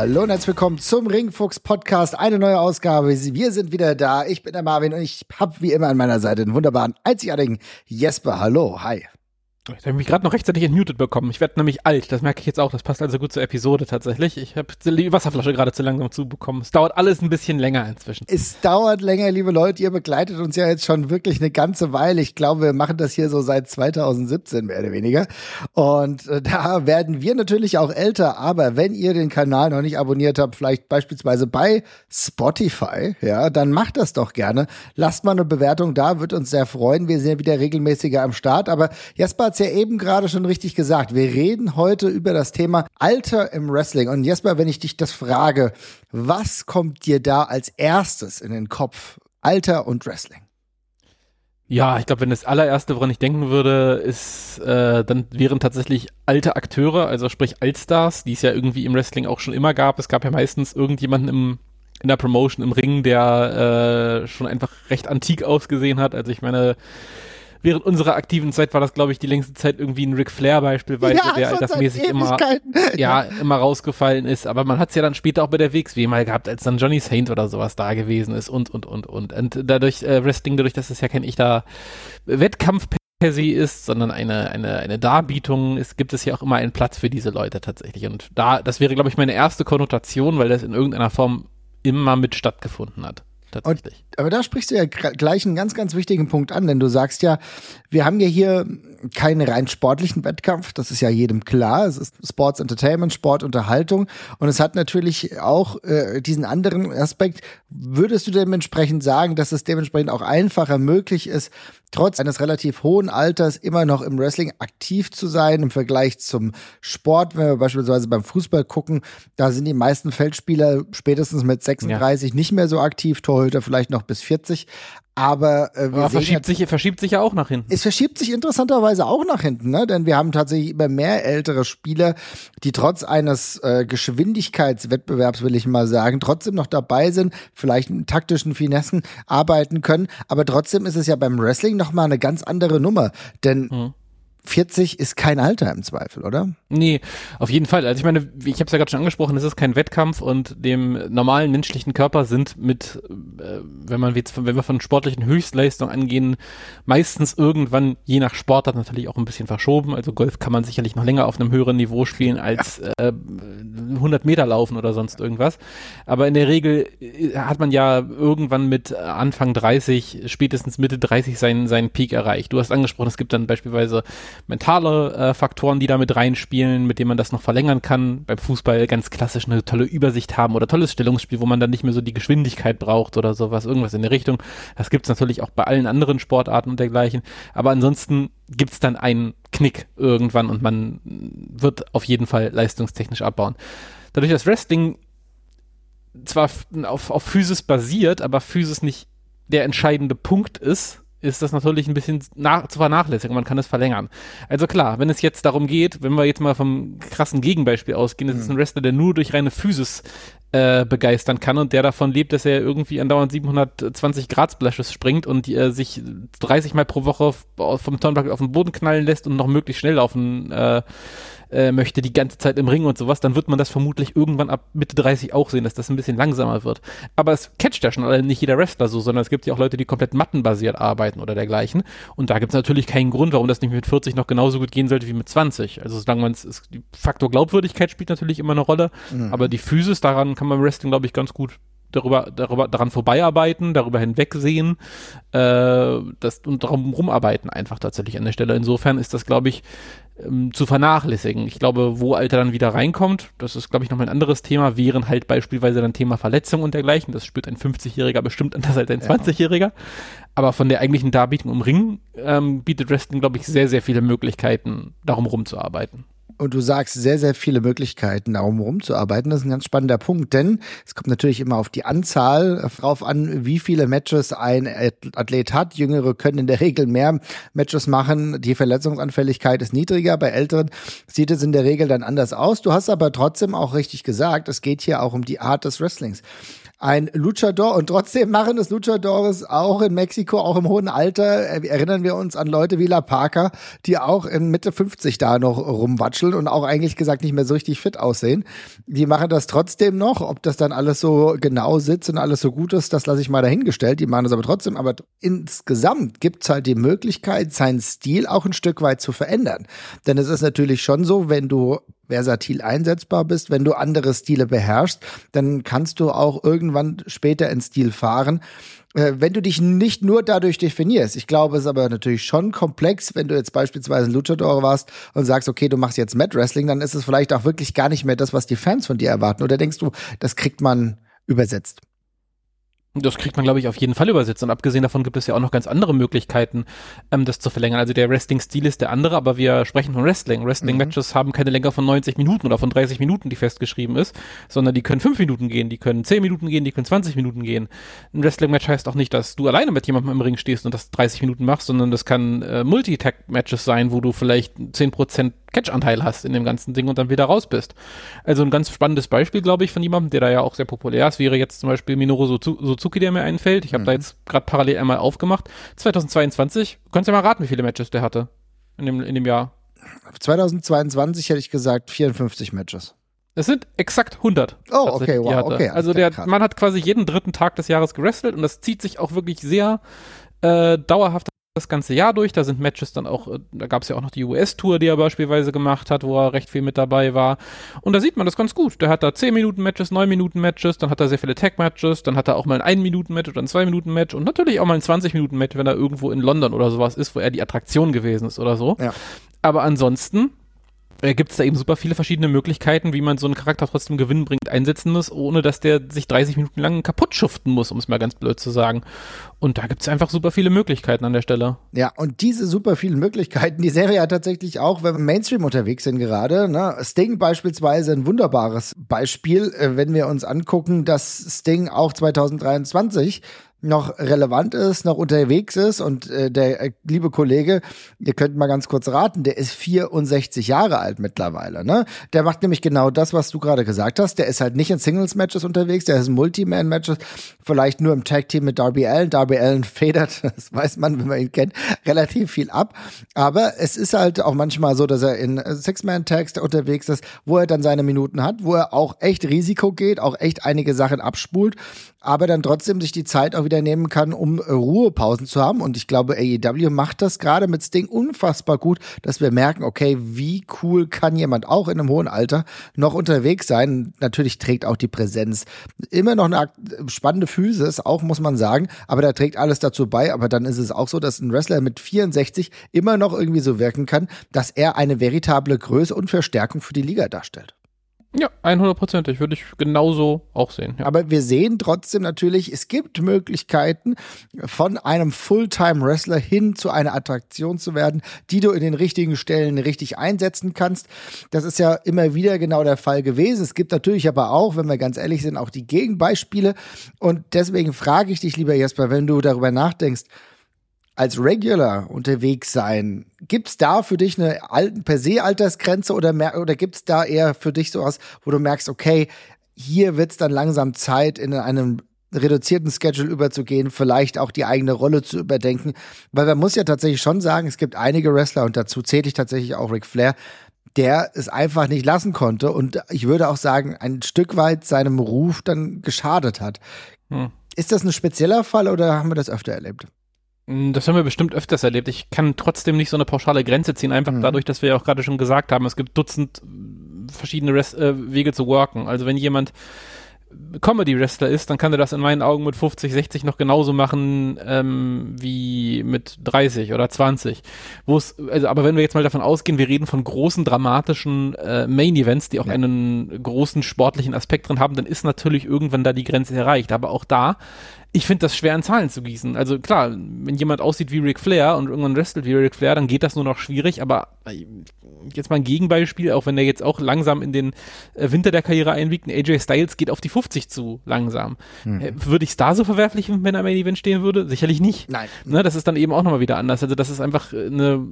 Hallo und herzlich willkommen zum Ringfuchs Podcast. Eine neue Ausgabe. Wir sind wieder da. Ich bin der Marvin und ich habe wie immer an meiner Seite den wunderbaren, einzigartigen Jesper. Hallo, hi. Ich habe mich gerade noch rechtzeitig entmutet bekommen. Ich werde nämlich alt. Das merke ich jetzt auch. Das passt also gut zur Episode tatsächlich. Ich habe die Wasserflasche gerade zu langsam zubekommen. Es dauert alles ein bisschen länger inzwischen. Es dauert länger, liebe Leute. Ihr begleitet uns ja jetzt schon wirklich eine ganze Weile. Ich glaube, wir machen das hier so seit 2017 mehr oder weniger. Und äh, da werden wir natürlich auch älter. Aber wenn ihr den Kanal noch nicht abonniert habt, vielleicht beispielsweise bei Spotify, ja, dann macht das doch gerne. Lasst mal eine Bewertung da, wird uns sehr freuen. Wir sind ja wieder regelmäßiger am Start. Aber Jasper hat ja eben gerade schon richtig gesagt. Wir reden heute über das Thema Alter im Wrestling. Und Jesper, wenn ich dich das frage, was kommt dir da als erstes in den Kopf? Alter und Wrestling. Ja, ich glaube, wenn das allererste, woran ich denken würde, ist, äh, dann wären tatsächlich alte Akteure, also sprich Altstars, die es ja irgendwie im Wrestling auch schon immer gab. Es gab ja meistens irgendjemanden im, in der Promotion, im Ring, der äh, schon einfach recht antik ausgesehen hat. Also ich meine, während unserer aktiven Zeit war das, glaube ich, die längste Zeit irgendwie ein Ric Flair beispielsweise, ja, der altersmäßig immer, ja, immer rausgefallen ist. Aber man hat es ja dann später auch bei der WXW mal gehabt, als dann Johnny Saint oder sowas da gewesen ist und, und, und, und. Und dadurch, äh, Wrestling, dadurch, dass es ja kein echter Wettkampf per se ist, sondern eine, eine, eine Darbietung, es gibt es ja auch immer einen Platz für diese Leute tatsächlich. Und da, das wäre, glaube ich, meine erste Konnotation, weil das in irgendeiner Form immer mit stattgefunden hat tatsächlich. Und, aber da sprichst du ja gleich einen ganz, ganz wichtigen Punkt an, denn du sagst ja, wir haben ja hier keinen rein sportlichen Wettkampf, das ist ja jedem klar. Es ist Sports Entertainment, Sportunterhaltung und es hat natürlich auch äh, diesen anderen Aspekt. Würdest du dementsprechend sagen, dass es dementsprechend auch einfacher möglich ist, trotz eines relativ hohen Alters immer noch im Wrestling aktiv zu sein im Vergleich zum Sport. Wenn wir beispielsweise beim Fußball gucken, da sind die meisten Feldspieler spätestens mit 36 ja. nicht mehr so aktiv, Torhüter vielleicht noch bis 40. Aber äh, wir verschiebt, sich, verschiebt sich ja auch nach hinten. Es verschiebt sich interessanterweise auch nach hinten, ne? denn wir haben tatsächlich immer mehr ältere Spieler, die trotz eines äh, Geschwindigkeitswettbewerbs, will ich mal sagen, trotzdem noch dabei sind, vielleicht mit taktischen Finessen arbeiten können. Aber trotzdem ist es ja beim Wrestling nochmal eine ganz andere Nummer, denn mhm. 40 ist kein Alter im Zweifel, oder? Nee, auf jeden Fall. Also ich meine, ich habe es ja gerade schon angesprochen, es ist kein Wettkampf und dem normalen menschlichen Körper sind mit, äh, wenn man jetzt, wenn wir von sportlichen Höchstleistungen angehen, meistens irgendwann, je nach Sportart natürlich auch ein bisschen verschoben. Also Golf kann man sicherlich noch länger auf einem höheren Niveau spielen als äh, 100 Meter laufen oder sonst irgendwas. Aber in der Regel äh, hat man ja irgendwann mit Anfang 30, spätestens Mitte 30 seinen, seinen Peak erreicht. Du hast angesprochen, es gibt dann beispielsweise mentale äh, Faktoren, die da mit reinspielen, mit denen man das noch verlängern kann. Beim Fußball ganz klassisch eine tolle Übersicht haben oder tolles Stellungsspiel, wo man dann nicht mehr so die Geschwindigkeit braucht oder sowas, irgendwas in der Richtung. Das gibt's natürlich auch bei allen anderen Sportarten und dergleichen. Aber ansonsten gibt's dann einen Knick irgendwann und man wird auf jeden Fall leistungstechnisch abbauen. Dadurch, dass Wrestling zwar auf, auf Physis basiert, aber Physis nicht der entscheidende Punkt ist, ist das natürlich ein bisschen nach, zu vernachlässigen. Man kann es verlängern. Also klar, wenn es jetzt darum geht, wenn wir jetzt mal vom krassen Gegenbeispiel ausgehen, das mhm. ist ein Wrestler, der nur durch reine Physis äh, begeistern kann und der davon lebt, dass er irgendwie andauernd 720 Grad Splashes springt und äh, sich 30 Mal pro Woche vom Turnbuckle auf den Boden knallen lässt und noch möglichst schnell laufen äh, äh, möchte, die ganze Zeit im Ring und sowas, dann wird man das vermutlich irgendwann ab Mitte 30 auch sehen, dass das ein bisschen langsamer wird. Aber es catcht ja schon alle, nicht jeder Wrestler so, sondern es gibt ja auch Leute, die komplett mattenbasiert arbeiten oder dergleichen. Und da gibt es natürlich keinen Grund, warum das nicht mit 40 noch genauso gut gehen sollte wie mit 20. Also solange man es, Faktor Glaubwürdigkeit spielt natürlich immer eine Rolle, mhm. aber die Physis, daran kann man im Wrestling, glaube ich, ganz gut darüber, darüber, daran vorbeiarbeiten, darüber hinwegsehen, äh, das, und darum rumarbeiten einfach tatsächlich an der Stelle. Insofern ist das, glaube ich, ähm, zu vernachlässigen. Ich glaube, wo Alter dann wieder reinkommt, das ist, glaube ich, nochmal ein anderes Thema, wären halt beispielsweise dann Thema Verletzung und dergleichen. Das spürt ein 50-Jähriger bestimmt anders als ein 20-Jähriger. Aber von der eigentlichen Darbietung im Ring ähm, bietet Wrestling, glaube ich, sehr, sehr viele Möglichkeiten, darum rumzuarbeiten. Und du sagst sehr, sehr viele Möglichkeiten, darum rumzuarbeiten. Das ist ein ganz spannender Punkt, denn es kommt natürlich immer auf die Anzahl drauf an, wie viele Matches ein Athlet hat. Jüngere können in der Regel mehr Matches machen. Die Verletzungsanfälligkeit ist niedriger. Bei Älteren sieht es in der Regel dann anders aus. Du hast aber trotzdem auch richtig gesagt, es geht hier auch um die Art des Wrestlings. Ein Luchador und trotzdem machen es Luchadores auch in Mexiko, auch im hohen Alter. Äh, erinnern wir uns an Leute wie La Parca, die auch in Mitte 50 da noch rumwatscheln und auch eigentlich gesagt nicht mehr so richtig fit aussehen. Die machen das trotzdem noch. Ob das dann alles so genau sitzt und alles so gut ist, das lasse ich mal dahingestellt. Die machen das aber trotzdem. Aber insgesamt gibt's halt die Möglichkeit, seinen Stil auch ein Stück weit zu verändern. Denn es ist natürlich schon so, wenn du versatil einsetzbar bist. Wenn du andere Stile beherrschst, dann kannst du auch irgendwann später in Stil fahren. Äh, wenn du dich nicht nur dadurch definierst, ich glaube, es ist aber natürlich schon komplex, wenn du jetzt beispielsweise ein Luchador warst und sagst, okay, du machst jetzt Mat Wrestling, dann ist es vielleicht auch wirklich gar nicht mehr das, was die Fans von dir erwarten. Oder denkst du, das kriegt man übersetzt? Das kriegt man, glaube ich, auf jeden Fall übersetzt. Und abgesehen davon gibt es ja auch noch ganz andere Möglichkeiten, ähm, das zu verlängern. Also der Wrestling-Stil ist der andere, aber wir sprechen von Wrestling. Wrestling-Matches mhm. haben keine Länge von 90 Minuten oder von 30 Minuten, die festgeschrieben ist, sondern die können 5 Minuten gehen, die können 10 Minuten gehen, die können 20 Minuten gehen. Ein Wrestling-Match heißt auch nicht, dass du alleine mit jemandem im Ring stehst und das 30 Minuten machst, sondern das kann äh, Multi-Tag-Matches sein, wo du vielleicht 10% Catch-Anteil hast in dem ganzen Ding und dann wieder raus bist. Also ein ganz spannendes Beispiel, glaube ich, von jemandem, der da ja auch sehr populär ist, wäre jetzt zum Beispiel Minoru Suzuki, der mir einfällt. Ich habe mhm. da jetzt gerade parallel einmal aufgemacht. 2022, könntest du mal raten, wie viele Matches der hatte in dem, in dem Jahr? 2022 hätte ich gesagt 54 Matches. Es sind exakt 100. Oh, okay, wow, okay. Also der Mann hat quasi jeden dritten Tag des Jahres gewrestelt und das zieht sich auch wirklich sehr äh, dauerhaft das ganze Jahr durch. Da sind Matches dann auch, äh, da gab es ja auch noch die US-Tour, die er beispielsweise gemacht hat, wo er recht viel mit dabei war. Und da sieht man das ganz gut. Der hat da 10 Minuten Matches, 9 Minuten Matches, dann hat er sehr viele Tag-Matches, dann hat er auch mal ein 1 Minuten Match oder ein 2 Minuten Match und natürlich auch mal ein 20 Minuten Match, wenn er irgendwo in London oder sowas ist, wo er die Attraktion gewesen ist oder so. Ja. Aber ansonsten gibt es da eben super viele verschiedene Möglichkeiten, wie man so einen Charakter trotzdem gewinnbringend einsetzen muss, ohne dass der sich 30 Minuten lang kaputt schuften muss, um es mal ganz blöd zu sagen. Und da gibt es einfach super viele Möglichkeiten an der Stelle. Ja, und diese super vielen Möglichkeiten, die Serie ja tatsächlich auch, wenn wir Mainstream unterwegs sind gerade, ne? Sting beispielsweise ein wunderbares Beispiel, äh, wenn wir uns angucken, dass Sting auch 2023 noch relevant ist, noch unterwegs ist und äh, der äh, liebe Kollege, ihr könnt mal ganz kurz raten, der ist 64 Jahre alt mittlerweile, ne? Der macht nämlich genau das, was du gerade gesagt hast. Der ist halt nicht in Singles Matches unterwegs, der ist in Multi-Man Matches, vielleicht nur im Tag Team mit Darby Allen. Darby Allen federt, das weiß man, wenn man ihn kennt, relativ viel ab, aber es ist halt auch manchmal so, dass er in Six-Man Tags unterwegs ist, wo er dann seine Minuten hat, wo er auch echt Risiko geht, auch echt einige Sachen abspult aber dann trotzdem sich die Zeit auch wieder nehmen kann, um äh, Ruhepausen zu haben. Und ich glaube, AEW macht das gerade mit Sting unfassbar gut, dass wir merken, okay, wie cool kann jemand auch in einem hohen Alter noch unterwegs sein. Natürlich trägt auch die Präsenz immer noch eine spannende Physis, auch muss man sagen, aber da trägt alles dazu bei. Aber dann ist es auch so, dass ein Wrestler mit 64 immer noch irgendwie so wirken kann, dass er eine veritable Größe und Verstärkung für die Liga darstellt. Ja, 100%ig würde ich genauso auch sehen. Ja. Aber wir sehen trotzdem natürlich, es gibt Möglichkeiten, von einem Fulltime-Wrestler hin zu einer Attraktion zu werden, die du in den richtigen Stellen richtig einsetzen kannst. Das ist ja immer wieder genau der Fall gewesen. Es gibt natürlich aber auch, wenn wir ganz ehrlich sind, auch die Gegenbeispiele. Und deswegen frage ich dich, lieber Jesper, wenn du darüber nachdenkst, als Regular unterwegs sein, gibt's da für dich eine alten per se Altersgrenze oder oder gibt's da eher für dich sowas, wo du merkst, okay, hier wird's dann langsam Zeit in einem reduzierten Schedule überzugehen, vielleicht auch die eigene Rolle zu überdenken, weil man muss ja tatsächlich schon sagen, es gibt einige Wrestler und dazu zähle ich tatsächlich auch Ric Flair, der es einfach nicht lassen konnte und ich würde auch sagen, ein Stück weit seinem Ruf dann geschadet hat. Hm. Ist das ein spezieller Fall oder haben wir das öfter erlebt? Hm, das haben wir bestimmt öfters erlebt. Ich kann trotzdem nicht so eine pauschale Grenze ziehen, einfach mhm. dadurch, dass wir ja auch gerade schon gesagt haben, es gibt Dutzend verschiedene Rest, äh, Wege zu worken. Also wenn jemand Comedy-Wrestler ist, dann kann er das in meinen Augen mit 50, 60 noch genauso machen ähm, wie mit 30 oder 20. Wo es, also, aber wenn wir jetzt mal davon ausgehen, wir reden von großen dramatischen äh, Main-Events, die auch ja. einen großen sportlichen Aspekt drin haben, dann ist natürlich irgendwann da die Grenze erreicht. Aber auch da ich finde das schwer in Zahlen zu gießen. Also klar, wenn jemand aussieht wie Ric Flair und irgendwann wrestelt wie Ric Flair, dann geht das nur noch schwierig, aber äh, jetzt mal ein Gegenbeispiel, auch wenn der jetzt auch langsam in den äh, Winter der Karriere einwiegt, ein AJ Styles geht auf die 50 zu langsam. Mhm. Würde ich es da so verwerflich, wenn er am Main Event stehen würde? Sicherlich nicht. Nein. Ne, das ist dann eben auch nochmal wieder anders. Also das ist einfach eine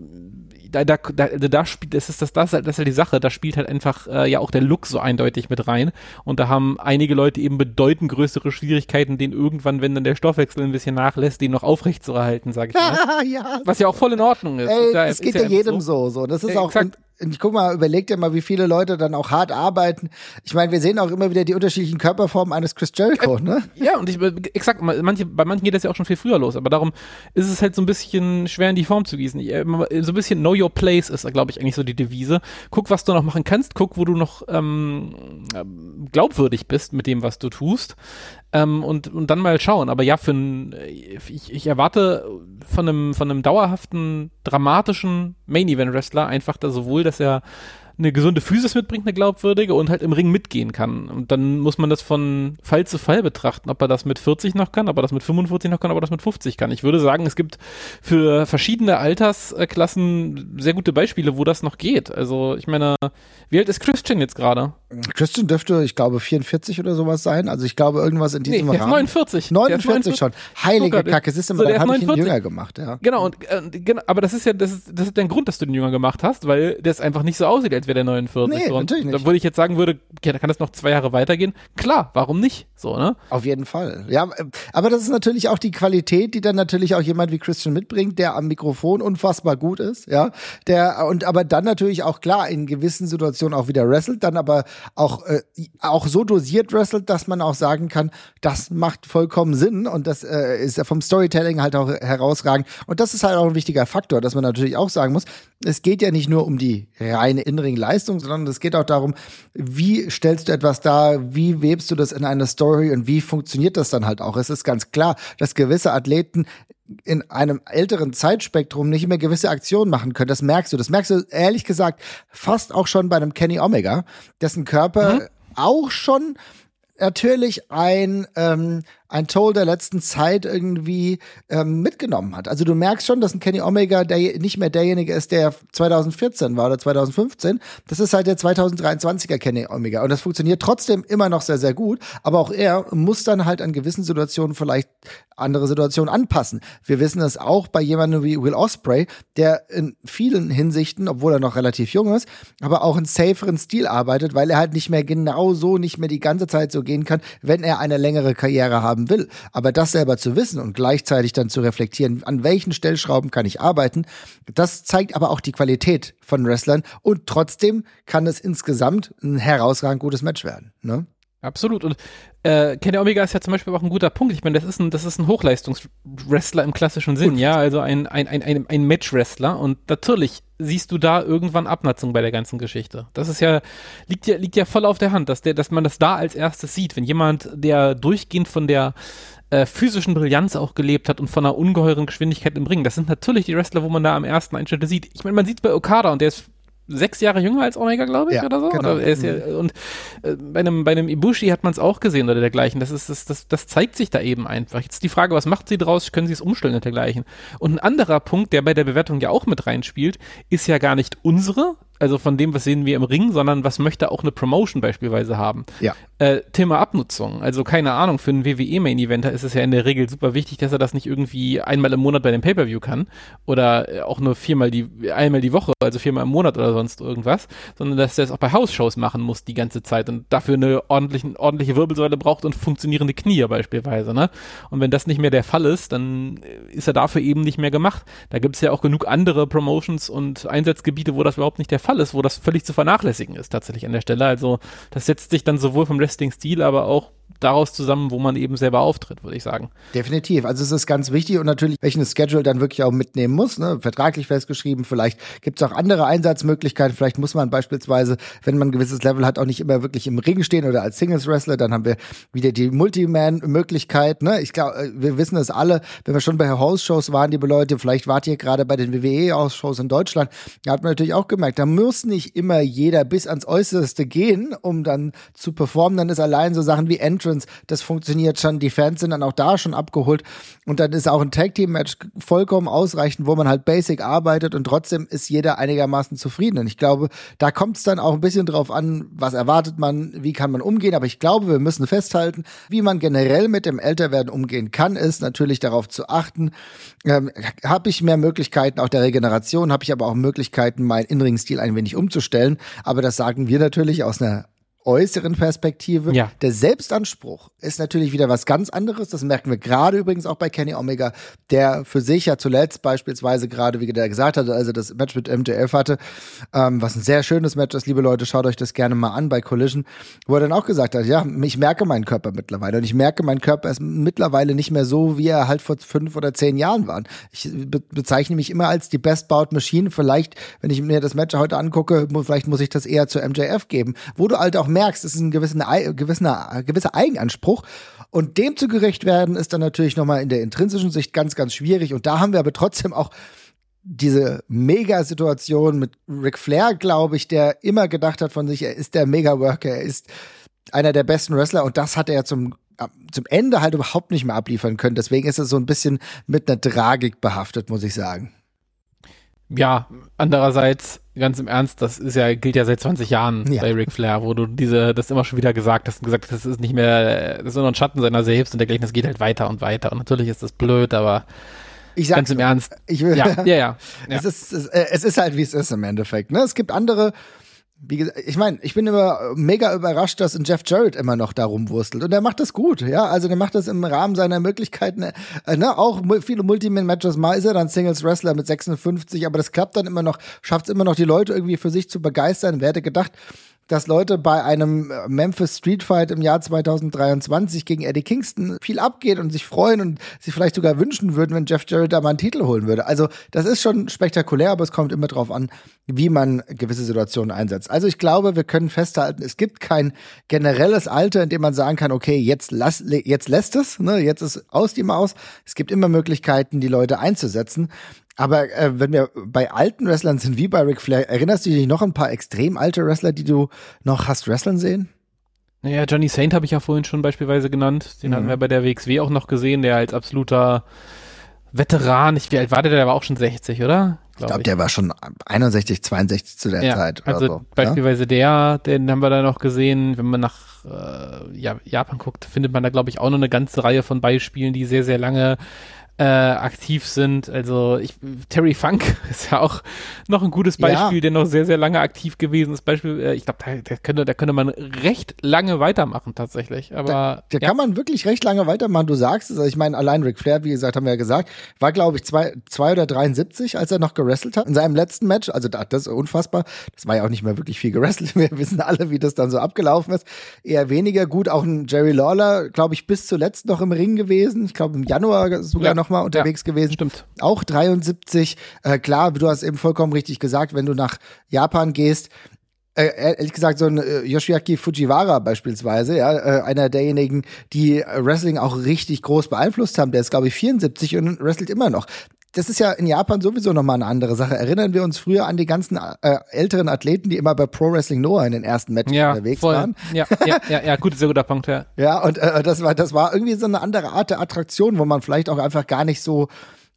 da, da, da, da spielt, das ist das, das, das ist halt die Sache, da spielt halt einfach äh, ja auch der Look so eindeutig mit rein. Und da haben einige Leute eben bedeutend größere Schwierigkeiten, den irgendwann, wenn dann der Stoffwechsel ein bisschen nachlässt, den noch aufrecht zu erhalten, sag ich mal. ja. Was ja auch voll in Ordnung ist. Ey, ist ja, das geht ja, ja jedem so. so. Das ist Ja, auch, exakt. Ich guck mal, überleg dir mal, wie viele Leute dann auch hart arbeiten. Ich meine, wir sehen auch immer wieder die unterschiedlichen Körperformen eines Chris Jericho, ne? Ja, und ich, exakt, manche, bei manchen geht das ja auch schon viel früher los, aber darum ist es halt so ein bisschen schwer in die Form zu gießen. Äh, so ein bisschen Know Your Place ist, glaube ich, eigentlich so die Devise. Guck, was du noch machen kannst, guck, wo du noch ähm, ähm, glaubwürdig bist mit dem, was du tust. Ähm, und, und dann mal schauen. Aber ja, für ein, ich, ich erwarte von einem, von einem dauerhaften, dramatischen Main-Event-Wrestler einfach da sowohl, dass er eine gesunde Physis mitbringt, eine glaubwürdige und halt im Ring mitgehen kann. Und dann muss man das von Fall zu Fall betrachten, ob er das mit 40 noch kann, ob er das mit 45 noch kann, ob er das mit 50 kann. Ich würde sagen, es gibt für verschiedene Altersklassen sehr gute Beispiele, wo das noch geht. Also ich meine, wie alt ist Christian jetzt gerade? Christian dürfte, ich glaube, 44 oder sowas sein. Also ich glaube, irgendwas in Nee, diesem der ist Rahmen. 49. Der ist 49 schon. Heilige Guck, Kacke, siehst du so, mal, der dann habe ich ihn 49. jünger gemacht, ja. Genau, und äh, genau, aber das ist ja, das ist, das ist der Grund, dass du den Jünger gemacht hast, weil der es einfach nicht so aussieht, als wäre der 49. Nee, so. Natürlich nicht. Würde ich jetzt sagen würde, ja, da kann das noch zwei Jahre weitergehen. Klar, warum nicht? So, ne? Auf jeden Fall. Ja, äh, aber das ist natürlich auch die Qualität, die dann natürlich auch jemand wie Christian mitbringt, der am Mikrofon unfassbar gut ist, ja. Der und aber dann natürlich auch klar in gewissen Situationen auch wieder wrestelt, dann aber auch äh, auch so dosiert wrestelt, dass man auch sagen kann, das macht vollkommen Sinn und das äh, ist vom Storytelling halt auch herausragend und das ist halt auch ein wichtiger Faktor, dass man natürlich auch sagen muss, es geht ja nicht nur um die reine Innenring-Leistung, sondern es geht auch darum, wie stellst du etwas dar, wie webst du das in eine Story und wie funktioniert das dann halt auch. Es ist ganz klar, dass gewisse Athleten in einem älteren Zeitspektrum nicht mehr gewisse Aktionen machen können. Das merkst du. Das merkst du ehrlich gesagt fast auch schon bei einem Kenny Omega, dessen Körper auch schon natürlich ein, ähm, ein Toll der letzten Zeit irgendwie ähm, mitgenommen hat. Also du merkst schon, dass ein Kenny Omega der, nicht mehr derjenige ist, der 2014 war oder 2015. Das ist halt der 2023er Kenny Omega. Und das funktioniert trotzdem immer noch sehr, sehr gut. Aber auch er muss dann halt an gewissen Situationen vielleicht andere Situationen anpassen. Wir wissen das auch bei jemandem wie Will Osprey, der in vielen Hinsichten, obwohl er noch relativ jung ist, aber auch in saferen Stil arbeitet, weil er halt nicht mehr genau so, nicht mehr die ganze Zeit so gehen kann, wenn er eine längere Karriere haben will. Aber das selber zu wissen und gleichzeitig dann zu reflektieren, an welchen Stellschrauben kann ich arbeiten, das zeigt aber auch die Qualität von Wrestlern und trotzdem kann es insgesamt ein herausragend gutes Match werden. Ne? Absolut. Und äh, Kenny Omega ist ja zum Beispiel auch ein guter Punkt. Ich meine, das ist ein, das ist ein Hochleistungswrestler im klassischen Sinn, ja, also ein, ein, ein, ein, ein Matchwrestler. Und natürlich siehst du da irgendwann Abnutzung bei der ganzen Geschichte. Das ist ja, liegt ja, liegt ja voll auf der Hand, dass der, dass man das da als erstes sieht. Wenn jemand, der durchgehend von der äh, physischen Brillanz auch gelebt hat und von einer ungeheuren Geschwindigkeit im Ring, das sind natürlich die Wrestler, wo man da am ersten Einschnitte sieht. Ich meine, man sieht bei Okada und der ist sechs Jahre jünger als Omega, glaube ich, Ja, oder so. genau. Oder er ja, und äh, bei einem, bei einem Ibushi hat man es auch gesehen oder dergleichen. Das, ist, das, das, das zeigt sich da eben einfach. Jetzt die Frage, was macht sie draus? Können sie es umstellen und dergleichen? Und ein anderer Punkt, der bei der Bewertung ja auch mit reinspielt, ist ja gar nicht unsere, also von dem, was sehen wir im Ring, sondern was möchte auch eine Promotion beispielsweise haben. Ja. Äh, Thema Abnutzung. Also keine Ahnung, für einen WWE-Main-Eventer ist es ja in der Regel super wichtig, dass er das nicht irgendwie einmal im Monat bei dem Pay-Per-View kann oder äh, auch nur viermal die, einmal die Woche, also viermal im Monat oder sonst irgendwas, sondern dass er es auch bei House-Shows machen muss die ganze Zeit und dafür eine ordentliche, ordentliche Wirbelsäule braucht und funktionierende Knie beispielsweise. Ne? Und wenn das nicht mehr der Fall ist, dann äh, ist er dafür eben nicht mehr gemacht. Da gibt es ja auch genug andere Promotions und Einsatzgebiete, wo das überhaupt nicht der Fall ist, wo das völlig zu vernachlässigen ist tatsächlich an der Stelle. Also das setzt sich dann sowohl vom Wrestling-Stil, aber auch daraus zusammen, wo man eben selber auftritt, würde ich sagen. Definitiv. Also es ist ganz wichtig und natürlich, welchen Schedule dann wirklich auch mitnehmen muss, ne? vertraglich festgeschrieben. Vielleicht gibt es auch andere Einsatzmöglichkeiten. Vielleicht muss man beispielsweise, wenn man ein gewisses Level hat, auch nicht immer wirklich im Ring stehen oder als Singles-Wrestler. Dann haben wir wieder die Multiman-Möglichkeit. Ne? Ich glaube, wir wissen es alle, wenn wir schon bei House-Shows waren, liebe Leute, vielleicht wart ihr gerade bei den WWE-Shows in Deutschland, da hat man natürlich auch gemerkt, da muss nicht immer jeder bis ans Äußerste gehen, um dann zu performen. Dann ist allein so Sachen wie Entrance, das funktioniert schon, die Fans sind dann auch da schon abgeholt und dann ist auch ein Tag Team Match vollkommen ausreichend, wo man halt basic arbeitet und trotzdem ist jeder einigermaßen zufrieden. Und ich glaube, da kommt es dann auch ein bisschen drauf an, was erwartet man, wie kann man umgehen, aber ich glaube, wir müssen festhalten, wie man generell mit dem Älterwerden umgehen kann, ist natürlich darauf zu achten, ähm, habe ich mehr Möglichkeiten auch der Regeneration, habe ich aber auch Möglichkeiten, meinen inneren Stil ein wenig umzustellen, aber das sagen wir natürlich aus einer äußeren Perspektive. Ja. Der Selbstanspruch ist natürlich wieder was ganz anderes. Das merken wir gerade übrigens auch bei Kenny Omega, der für sich ja zuletzt beispielsweise gerade, wie der gesagt hat, also das Match mit MJF hatte, ähm, was ein sehr schönes Match ist, liebe Leute, schaut euch das gerne mal an bei Collision, wo er dann auch gesagt hat, ja, ich merke meinen Körper mittlerweile und ich merke, mein Körper ist mittlerweile nicht mehr so, wie er halt vor fünf oder zehn Jahren war. Ich be bezeichne mich immer als die Best Bout Machine. Vielleicht, wenn ich mir das Match heute angucke, vielleicht muss ich das eher zu MJF geben, wo du halt auch merkst, es ist ein gewisser, gewisser, gewisser Eigenanspruch. Und dem zu gerecht werden, ist dann natürlich nochmal in der intrinsischen Sicht ganz, ganz schwierig. Und da haben wir aber trotzdem auch diese Mega-Situation mit Ric Flair, glaube ich, der immer gedacht hat von sich, er ist der Mega-Worker, er ist einer der besten Wrestler und das hat er zum zum Ende halt überhaupt nicht mehr abliefern können. Deswegen ist es so ein bisschen mit einer Tragik behaftet, muss ich sagen. Ja, andererseits, ganz im Ernst, das ist ja, gilt ja seit 20 Jahren ja. bei Ric Flair, wo du diese, das immer schon wieder gesagt hast und gesagt hast, das ist nicht mehr, das ist nur ein Schatten seiner selbst und dergleichen, das geht halt weiter und weiter. Und natürlich ist das blöd, aber ich ganz im Ernst. Ich will, ja, ja, ja. Es, ist, es, es ist halt, wie es ist im Endeffekt. Ne? Es gibt andere wie gesagt, ich meine, ich bin immer mega überrascht, dass ein Jeff Jarrett immer noch da rumwurstelt. Und er macht das gut, ja. Also der macht das im Rahmen seiner Möglichkeiten. Äh, ne? Auch viele Multiman-Matches. Mal ist er dann Singles-Wrestler mit 56, aber das klappt dann immer noch, schafft es immer noch, die Leute irgendwie für sich zu begeistern. Wer hätte gedacht, dass Leute bei einem äh, Memphis Street Fight im Jahr 2023 gegen Eddie Kingston viel abgeht und sich freuen und sich vielleicht sogar wünschen würden, wenn Jeff Jarrett da mal einen Titel holen würde. Also das ist schon spektakulär, aber es kommt immer drauf an, wie man gewisse Situationen einsetzt. Also ich glaube, wir können festhalten, es gibt kein generelles Alter, in dem man sagen kann, okay, jetzt, lass, jetzt lässt es, ne, jetzt ist aus die Maus. Es gibt immer Möglichkeiten, die Leute einzusetzen. Aber äh, wenn wir bei alten Wrestlern sind, wie bei Ric Flair, erinnerst du dich noch ein paar extrem alte Wrestler, die du noch hast wresteln sehen? Naja, Johnny Saint habe ich ja vorhin schon beispielsweise genannt. Den mhm. hatten wir bei der WXW auch noch gesehen, der als absoluter Veteran, ich, wie alt war der? Der war auch schon 60, oder? Glaub ich glaube, der war schon 61, 62 zu der ja, Zeit. also so, beispielsweise ja? der, den haben wir da noch gesehen. Wenn man nach äh, ja, Japan guckt, findet man da, glaube ich, auch noch eine ganze Reihe von Beispielen, die sehr, sehr lange äh, aktiv sind. Also ich, Terry Funk ist ja auch noch ein gutes Beispiel, ja. der noch sehr, sehr lange aktiv gewesen ist. Beispiel, äh, ich glaube, da, der könnte, da könnte man recht lange weitermachen tatsächlich. Aber da, da ja. kann man wirklich recht lange weitermachen. Du sagst es. Also ich meine, allein Ric Flair, wie gesagt, haben wir ja gesagt, war glaube ich zwei, zwei oder 73, als er noch gewrestelt hat in seinem letzten Match. Also das ist unfassbar. Das war ja auch nicht mehr wirklich viel gewrestelt. Wir wissen alle, wie das dann so abgelaufen ist. Eher weniger gut. Auch ein Jerry Lawler, glaube ich, bis zuletzt noch im Ring gewesen. Ich glaube im Januar sogar ja. noch nochmal unterwegs ja, gewesen. Stimmt. Auch 73. Äh, klar, du hast eben vollkommen richtig gesagt, wenn du nach Japan gehst, äh, ehrlich gesagt, so ein äh, Yoshiaki Fujiwara beispielsweise, ja, äh, einer derjenigen, die Wrestling auch richtig groß beeinflusst haben, der ist, glaube ich, 74 und wrestelt immer noch das ist ja in Japan sowieso nochmal eine andere Sache. Erinnern wir uns früher an die ganzen äh, älteren Athleten, die immer bei Pro Wrestling Noah in den ersten Matches ja, unterwegs voll. waren. Ja, ja, ja, ja, gut, sehr guter Punkt, ja. Ja, und äh, das war, das war irgendwie so eine andere Art der Attraktion, wo man vielleicht auch einfach gar nicht so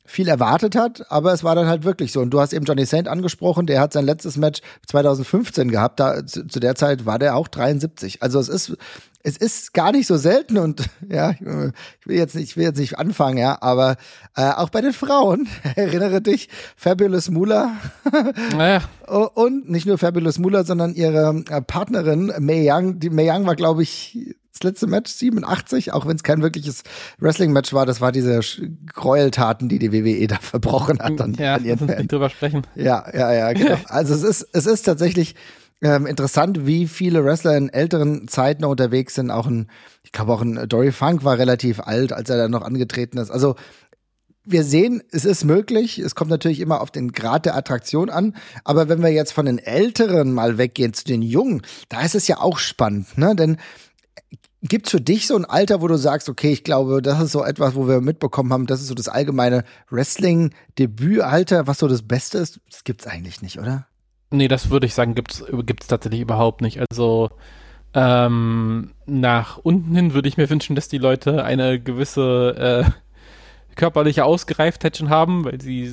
viel erwartet hat, aber es war dann halt wirklich so. Und du hast eben Johnny Saint angesprochen, der hat sein letztes Match 2015 gehabt. Da, zu, zu der Zeit war der auch 73. Also es ist, es ist gar nicht so selten und ja, ich will jetzt nicht, ich will jetzt nicht anfangen, ja, aber äh, auch bei den Frauen, erinnere dich, Fabulous Mula naja. und nicht nur Fabulous Mula, sondern ihre äh, Partnerin Mei Young, die Mei Young war glaube ich das letzte Match 87, auch wenn es kein wirkliches Wrestling-Match war, das war diese Gräueltaten, die die WWE da verbrochen hat an, ja, an ihren Fans. Nicht drüber sprechen. Ja, ja, ja, genau. Also es ist, es ist tatsächlich ähm, interessant, wie viele Wrestler in älteren Zeiten unterwegs sind. Auch ein, ich glaube auch ein Dory Funk war relativ alt, als er da noch angetreten ist. Also wir sehen, es ist möglich. Es kommt natürlich immer auf den Grad der Attraktion an. Aber wenn wir jetzt von den Älteren mal weggehen zu den Jungen, da ist es ja auch spannend, ne? Denn Gibt's für dich so ein Alter, wo du sagst, okay, ich glaube, das ist so etwas, wo wir mitbekommen haben, das ist so das allgemeine Wrestling-Debütalter, was so das Beste ist? Das gibt's eigentlich nicht, oder? Nee, das würde ich sagen, gibt's, gibt's tatsächlich überhaupt nicht. Also Ähm, nach unten hin würde ich mir wünschen, dass die Leute eine gewisse äh, körperliche Ausgereiftheit schon haben, weil sie,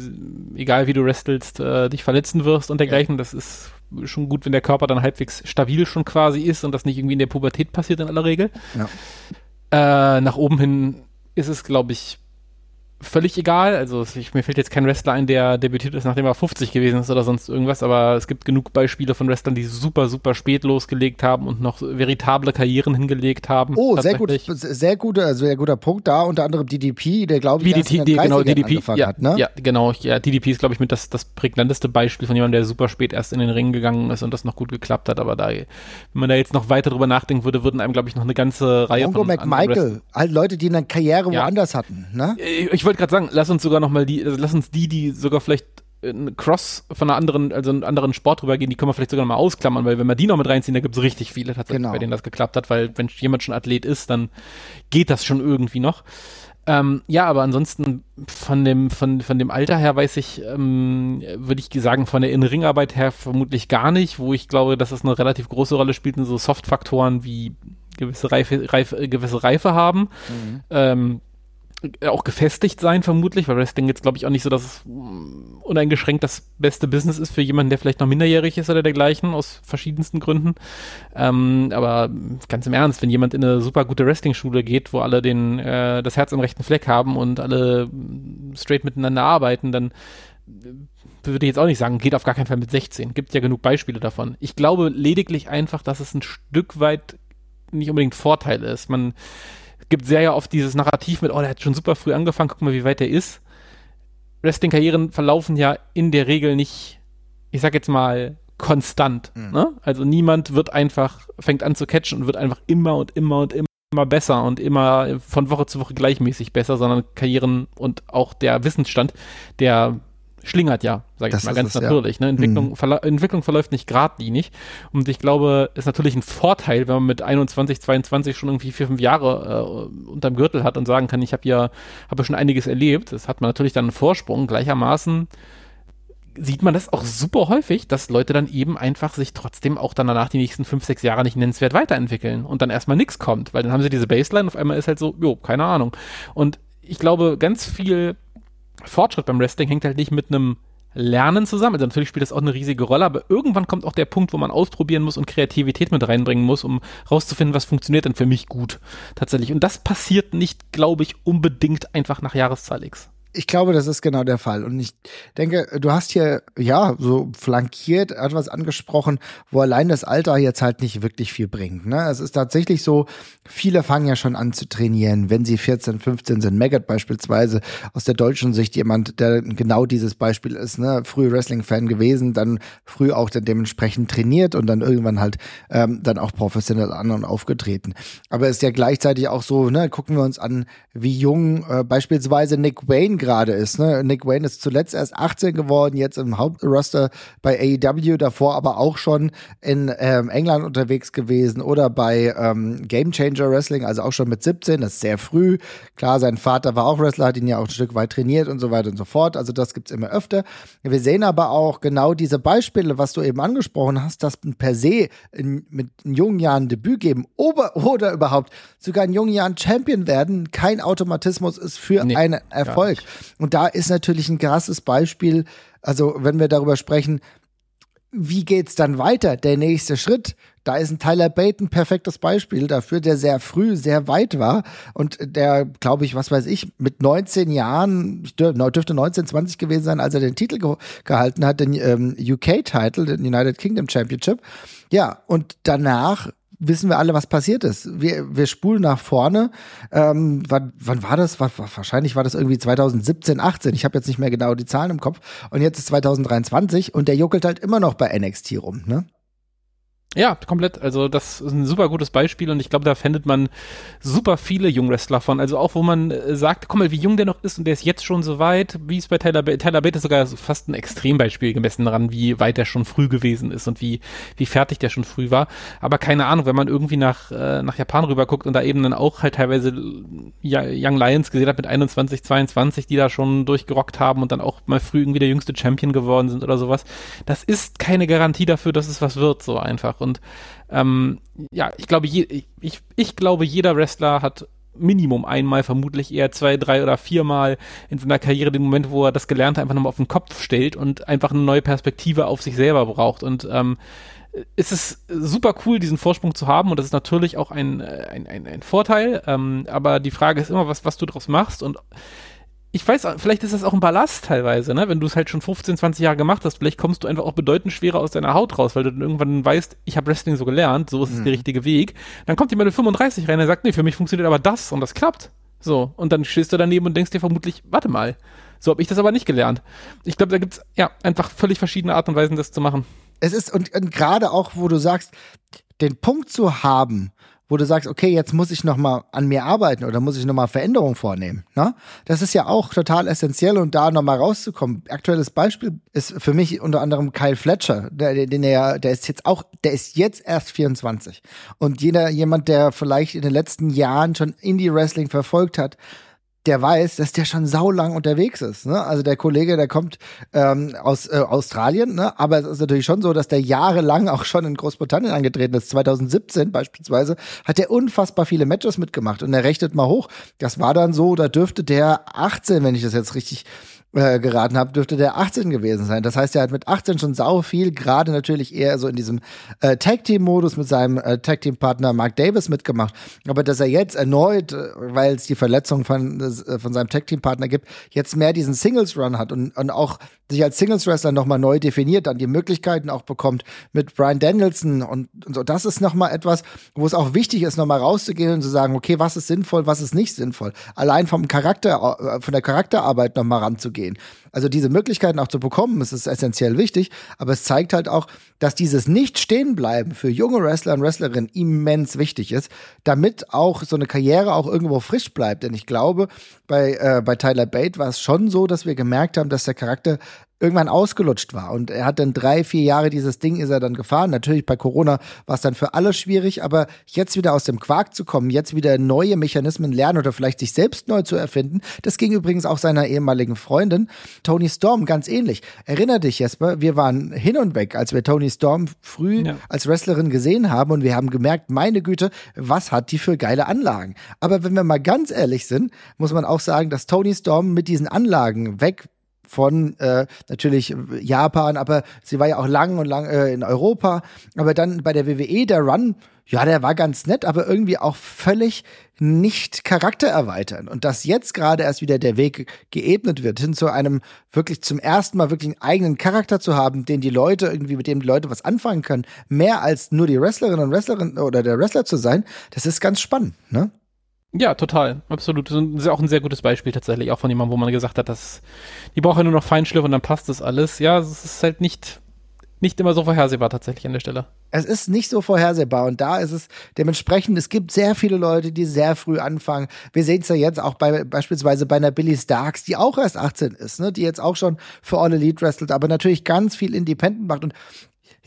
egal wie du wrestelst, äh, dich verletzen wirst und dergleichen. Das ist schon gut, wenn der Körper dann halbwegs stabil schon quasi ist und das nicht irgendwie in der Pubertät passiert in aller Regel. Ja. Äh, nach oben hin ist es, glaube ich, völlig egal. Also ich, mir fällt jetzt kein Wrestler ein, der debütiert ist, nachdem er 50 gewesen ist oder sonst irgendwas, aber es gibt genug Beispiele von Wrestlern, die super, super spät losgelegt haben und noch veritable Karrieren hingelegt haben. Oh, sehr gut, sehr guter, also sehr guter Punkt da, unter anderem DDP, der glaube ich DDT, die, genau, DDP, ja, hat, ne? Ja, genau, ja, DDP ist glaube ich mit das, das prägnanteste Beispiel von jemandem, der super spät erst in den Ring gegangen ist und das noch gut geklappt hat, aber da, wenn man da jetzt noch weiter drüber nachdenken würde, würden einem glaube ich noch eine ganze Reihe Mongo von McMichael, halt Leute, die eine Karriere ja. woanders hatten, ne? Ich wollte gerade sagen, lass uns sogar noch mal die, also lass uns die, die sogar vielleicht ein Cross von einer anderen, also einen anderen Sport rübergehen, die können wir vielleicht sogar noch mal ausklammern, weil wenn wir die noch mit reinziehen, da gibt es richtig viele tatsächlich, genau. bei denen das geklappt hat, weil wenn jemand schon Athlet ist, dann geht das schon irgendwie noch. Ähm, ja, aber ansonsten von dem, von, von dem Alter her weiß ich, ähm, würde ich sagen, von der Innenringarbeit her vermutlich gar nicht, wo ich glaube, dass es eine relativ große Rolle spielt in so Soft-Faktoren wie gewisse Reife, Reife, gewisse Reife haben. Mhm. Ähm, auch gefestigt sein, vermutlich, weil Wrestling jetzt, glaube ich, auch nicht so, dass es mm, uneingeschränkt das beste Business ist für jemanden, der vielleicht noch minderjährig ist oder dergleichen, aus verschiedensten Gründen. Ähm, aber ganz im Ernst, wenn jemand in eine super gute Wrestling-Schule geht, wo alle den, äh, das Herz im rechten Fleck haben und alle mm, straight miteinander arbeiten, dann äh, würde ich jetzt auch nicht sagen, geht auf gar keinen Fall mit 16. Gibt ja genug Beispiele davon. Ich glaube lediglich einfach, dass es ein Stück weit nicht unbedingt Vorteil ist. Man gibt sehr ja oft dieses Narrativ mit, oh, der hat schon super früh angefangen, guck mal, wie weit der ist. Wrestling-Karrieren verlaufen ja in der Regel nicht, ich sag jetzt mal, konstant. Mhm. Ne? Also niemand wird einfach, fängt an zu catchen und wird einfach immer und immer und immer besser und immer von Woche zu Woche gleichmäßig besser, sondern Karrieren und auch der Wissensstand, der schlingert ja, sage ich mal, ganz es, natürlich. Ja. Ne? Entwicklung, mhm. verla Entwicklung verläuft nicht geradlinig. Und ich glaube, ist natürlich ein Vorteil, wenn man mit 21, 22 schon irgendwie vier, fünf Jahre äh, unterm Gürtel hat und sagen kann, ich habe ja, habe schon einiges erlebt. Das hat man natürlich dann einen Vorsprung. Gleichermaßen sieht man das auch super häufig, dass Leute dann eben einfach sich trotzdem auch dann danach die nächsten fünf, sechs Jahre nicht nennenswert weiterentwickeln und dann erstmal nichts kommt, weil dann haben sie diese Baseline, auf einmal ist halt so, jo, keine Ahnung. Und ich glaube, ganz viel Fortschritt beim Wrestling hängt halt nicht mit einem Lernen zusammen. Also natürlich spielt das auch eine riesige Rolle, aber irgendwann kommt auch der Punkt, wo man ausprobieren muss und Kreativität mit reinbringen muss, um rauszufinden, was funktioniert denn für mich gut tatsächlich. Und das passiert nicht, glaube ich, unbedingt einfach nach Jahreszahl X ich glaube, das ist genau der Fall. Und ich denke, du hast hier, ja, so flankiert etwas angesprochen, wo allein das Alter jetzt halt nicht wirklich viel bringt. Ne? Es ist tatsächlich so, viele fangen ja schon an zu trainieren, wenn sie 14, 15 sind. Megat beispielsweise aus der deutschen Sicht jemand, der genau dieses Beispiel ist, ne? früh Wrestling-Fan gewesen, dann früh auch dann dementsprechend trainiert und dann irgendwann halt ähm, dann auch professionell an und aufgetreten. Aber es ist ja gleichzeitig auch so, ne, gucken wir uns an, wie jung äh, beispielsweise Nick Wayne gerade ist. Ne? Nick Wayne ist zuletzt erst 18 geworden, jetzt im Hauptroster bei AEW, davor aber auch schon in ähm, England unterwegs gewesen oder bei ähm, Game Changer Wrestling, also auch schon mit 17, das ist sehr früh. Klar, sein Vater war auch Wrestler, hat ihn ja auch ein Stück weit trainiert und so weiter und so fort. Also das gibt's immer öfter. Wir sehen aber auch genau diese Beispiele, was du eben angesprochen hast, dass per se in, mit in jungen Jahren Debüt geben oder, oder überhaupt sogar in jungen Jahren Champion werden, kein Automatismus ist für nee, einen Erfolg. Und da ist natürlich ein krasses Beispiel, also wenn wir darüber sprechen, wie geht's dann weiter? Der nächste Schritt. Da ist ein Tyler Bate ein perfektes Beispiel dafür, der sehr früh, sehr weit war und der, glaube ich, was weiß ich, mit 19 Jahren, dürfte 19, 20 gewesen sein, als er den Titel ge gehalten hat, den ähm, UK-Title, den United Kingdom Championship. Ja, und danach wissen wir alle, was passiert ist. Wir, wir spulen nach vorne. Ähm, wann, wann war das? War, wahrscheinlich war das irgendwie 2017, 18. Ich habe jetzt nicht mehr genau die Zahlen im Kopf. Und jetzt ist 2023 und der juckelt halt immer noch bei NXT rum, ne? Ja, komplett. Also das ist ein super gutes Beispiel und ich glaube, da findet man super viele Jungwrestler von. Also auch, wo man äh, sagt, guck mal, wie jung der noch ist und der ist jetzt schon so weit, wie es bei Tyler Bate, Tyler Bate ist sogar fast ein Extrembeispiel gemessen daran, wie weit der schon früh gewesen ist und wie, wie fertig der schon früh war. Aber keine Ahnung, wenn man irgendwie nach, äh, nach Japan rüber guckt und da eben dann auch halt teilweise Young Lions gesehen hat mit 21, 22, die da schon durchgerockt haben und dann auch mal früh irgendwie der jüngste Champion geworden sind oder sowas. Das ist keine Garantie dafür, dass es was wird, so einfach. Einfach. Und ähm, ja, ich glaube, je, ich, ich glaube, jeder Wrestler hat Minimum einmal, vermutlich eher zwei, drei oder viermal in seiner Karriere den Moment, wo er das Gelernte einfach nochmal auf den Kopf stellt und einfach eine neue Perspektive auf sich selber braucht. Und ähm, es ist super cool, diesen Vorsprung zu haben und das ist natürlich auch ein, ein, ein, ein Vorteil. Ähm, aber die Frage ist immer, was, was du daraus machst und ich weiß, vielleicht ist das auch ein Ballast teilweise, ne? Wenn du es halt schon 15, 20 Jahre gemacht hast, vielleicht kommst du einfach auch bedeutend schwerer aus deiner Haut raus, weil du dann irgendwann weißt, ich habe Wrestling so gelernt, so ist es mhm. der richtige Weg. Dann kommt jemand mit 35 rein und sagt, nee, für mich funktioniert aber das und das klappt. So, und dann stehst du daneben und denkst dir vermutlich, warte mal, so habe ich das aber nicht gelernt. Ich glaube, da gibt's ja einfach völlig verschiedene Art und Weisen, das zu machen. Es ist, und, und gerade auch, wo du sagst, den Punkt zu haben, wo du sagst, okay, jetzt muss ich noch mal an mir arbeiten oder muss ich noch mal Veränderungen vornehmen. Ne? Das ist ja auch total essentiell und da noch mal rauszukommen. Aktuelles Beispiel ist für mich unter anderem Kyle Fletcher, der, den er, der ist jetzt auch, der ist jetzt erst 24 und jeder jemand, der vielleicht in den letzten Jahren schon Indie Wrestling verfolgt hat, der weiß, dass der schon saulang unterwegs ist. Ne? Also der Kollege, der kommt ähm, aus äh, Australien, ne? aber es ist natürlich schon so, dass der jahrelang auch schon in Großbritannien angetreten ist. 2017 beispielsweise hat er unfassbar viele Matches mitgemacht und er rechnet mal hoch. Das war dann so, da dürfte der 18, wenn ich das jetzt richtig äh, geraten habe, dürfte der 18 gewesen sein. Das heißt, er hat mit 18 schon sau viel, gerade natürlich eher so in diesem äh, Tag-Team-Modus mit seinem äh, Tag-Team-Partner Mark Davis mitgemacht. Aber dass er jetzt erneut, äh, weil es die Verletzung von, äh, von seinem Tag-Team-Partner gibt, jetzt mehr diesen Singles-Run hat und, und auch sich als Singles-Wrestler nochmal neu definiert, dann die Möglichkeiten auch bekommt mit Brian Danielson und, und so. Das ist nochmal etwas, wo es auch wichtig ist, nochmal rauszugehen und zu sagen, okay, was ist sinnvoll, was ist nicht sinnvoll. Allein vom Charakter, von der Charakterarbeit nochmal ranzugehen. Also diese Möglichkeiten auch zu bekommen, ist essentiell wichtig, aber es zeigt halt auch, dass dieses Nicht-Stehenbleiben für junge Wrestler und Wrestlerinnen immens wichtig ist, damit auch so eine Karriere auch irgendwo frisch bleibt. Denn ich glaube, bei, äh, bei Tyler Bate war es schon so, dass wir gemerkt haben, dass der Charakter irgendwann ausgelutscht war. Und er hat dann drei, vier Jahre dieses Ding ist er dann gefahren. Natürlich bei Corona war es dann für alle schwierig, aber jetzt wieder aus dem Quark zu kommen, jetzt wieder neue Mechanismen lernen oder vielleicht sich selbst neu zu erfinden, das ging übrigens auch seiner ehemaligen Freundin Tony Storm ganz ähnlich. Erinner dich, Jesper, wir waren hin und weg, als wir Tony Storm früh ja. als Wrestlerin gesehen haben und wir haben gemerkt, meine Güte, was hat die für geile Anlagen. Aber wenn wir mal ganz ehrlich sind, muss man auch sagen, dass Tony Storm mit diesen Anlagen weg von äh, natürlich Japan, aber sie war ja auch lang und lang äh, in Europa. Aber dann bei der WWE, der Run, ja, der war ganz nett, aber irgendwie auch völlig nicht charaktererweitern. Und dass jetzt gerade erst wieder der Weg geebnet wird, hin zu einem wirklich zum ersten Mal wirklich einen eigenen Charakter zu haben, den die Leute irgendwie, mit dem die Leute was anfangen können, mehr als nur die Wrestlerinnen und Wrestlerin oder der Wrestler zu sein, das ist ganz spannend, ne? Ja, total. Absolut. Das ist auch ein sehr gutes Beispiel tatsächlich, auch von jemandem, wo man gesagt hat, dass die braucht ja nur noch Feinschliff und dann passt das alles. Ja, es ist halt nicht, nicht immer so vorhersehbar tatsächlich an der Stelle. Es ist nicht so vorhersehbar und da ist es dementsprechend, es gibt sehr viele Leute, die sehr früh anfangen. Wir sehen es ja jetzt auch bei beispielsweise bei einer Billy Starks, die auch erst 18 ist, ne, die jetzt auch schon für All Elite wrestelt, aber natürlich ganz viel Independent macht und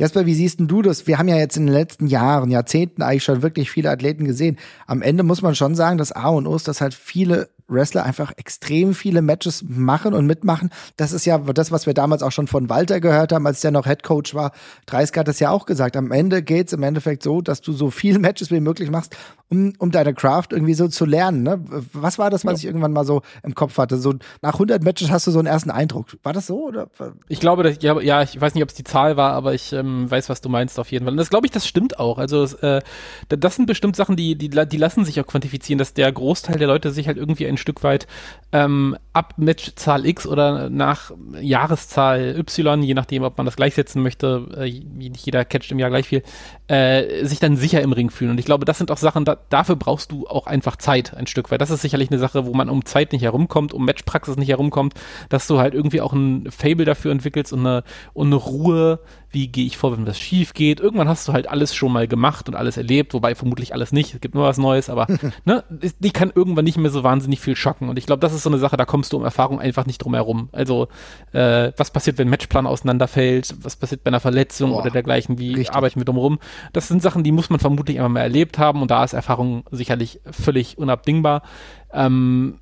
Jasper, wie siehst denn du das? Wir haben ja jetzt in den letzten Jahren, Jahrzehnten eigentlich schon wirklich viele Athleten gesehen. Am Ende muss man schon sagen, dass A und O ist, dass halt viele Wrestler einfach extrem viele Matches machen und mitmachen. Das ist ja das, was wir damals auch schon von Walter gehört haben, als der noch Head Coach war. Dreisker hat es ja auch gesagt. Am Ende geht es im Endeffekt so, dass du so viele Matches wie möglich machst, um, um deine Craft irgendwie so zu lernen. Ne? Was war das, was ja. ich irgendwann mal so im Kopf hatte? So nach 100 Matches hast du so einen ersten Eindruck. War das so? Oder? Ich glaube, dass, ja, ja, ich weiß nicht, ob es die Zahl war, aber ich ähm, weiß, was du meinst auf jeden Fall. Und das glaube ich, das stimmt auch. Also äh, das sind bestimmt Sachen, die, die, die lassen sich auch quantifizieren, dass der Großteil der Leute sich halt irgendwie ein Stück weit ähm, ab Matchzahl X oder nach Jahreszahl Y, je nachdem, ob man das gleichsetzen möchte, äh, nicht jeder catcht im Jahr gleich viel, äh, sich dann sicher im Ring fühlen. Und ich glaube, das sind auch Sachen, da, dafür brauchst du auch einfach Zeit ein Stück weit. Das ist sicherlich eine Sache, wo man um Zeit nicht herumkommt, um Matchpraxis nicht herumkommt, dass du halt irgendwie auch ein Fable dafür entwickelst und eine, und eine Ruhe, wie gehe ich vor, wenn was schief geht. Irgendwann hast du halt alles schon mal gemacht und alles erlebt, wobei vermutlich alles nicht. Es gibt nur was Neues, aber ne, die kann irgendwann nicht mehr so wahnsinnig viel schocken. Und ich glaube, das ist so eine Sache, da kommst du um Erfahrung einfach nicht drum herum. Also, äh, was passiert, wenn ein Matchplan auseinanderfällt? Was passiert bei einer Verletzung Boah, oder dergleichen? Wie richtig. arbeiten wir drum rum? Das sind Sachen, die muss man vermutlich einmal mal erlebt haben und da ist Erfahrung sicherlich völlig unabdingbar. Ähm,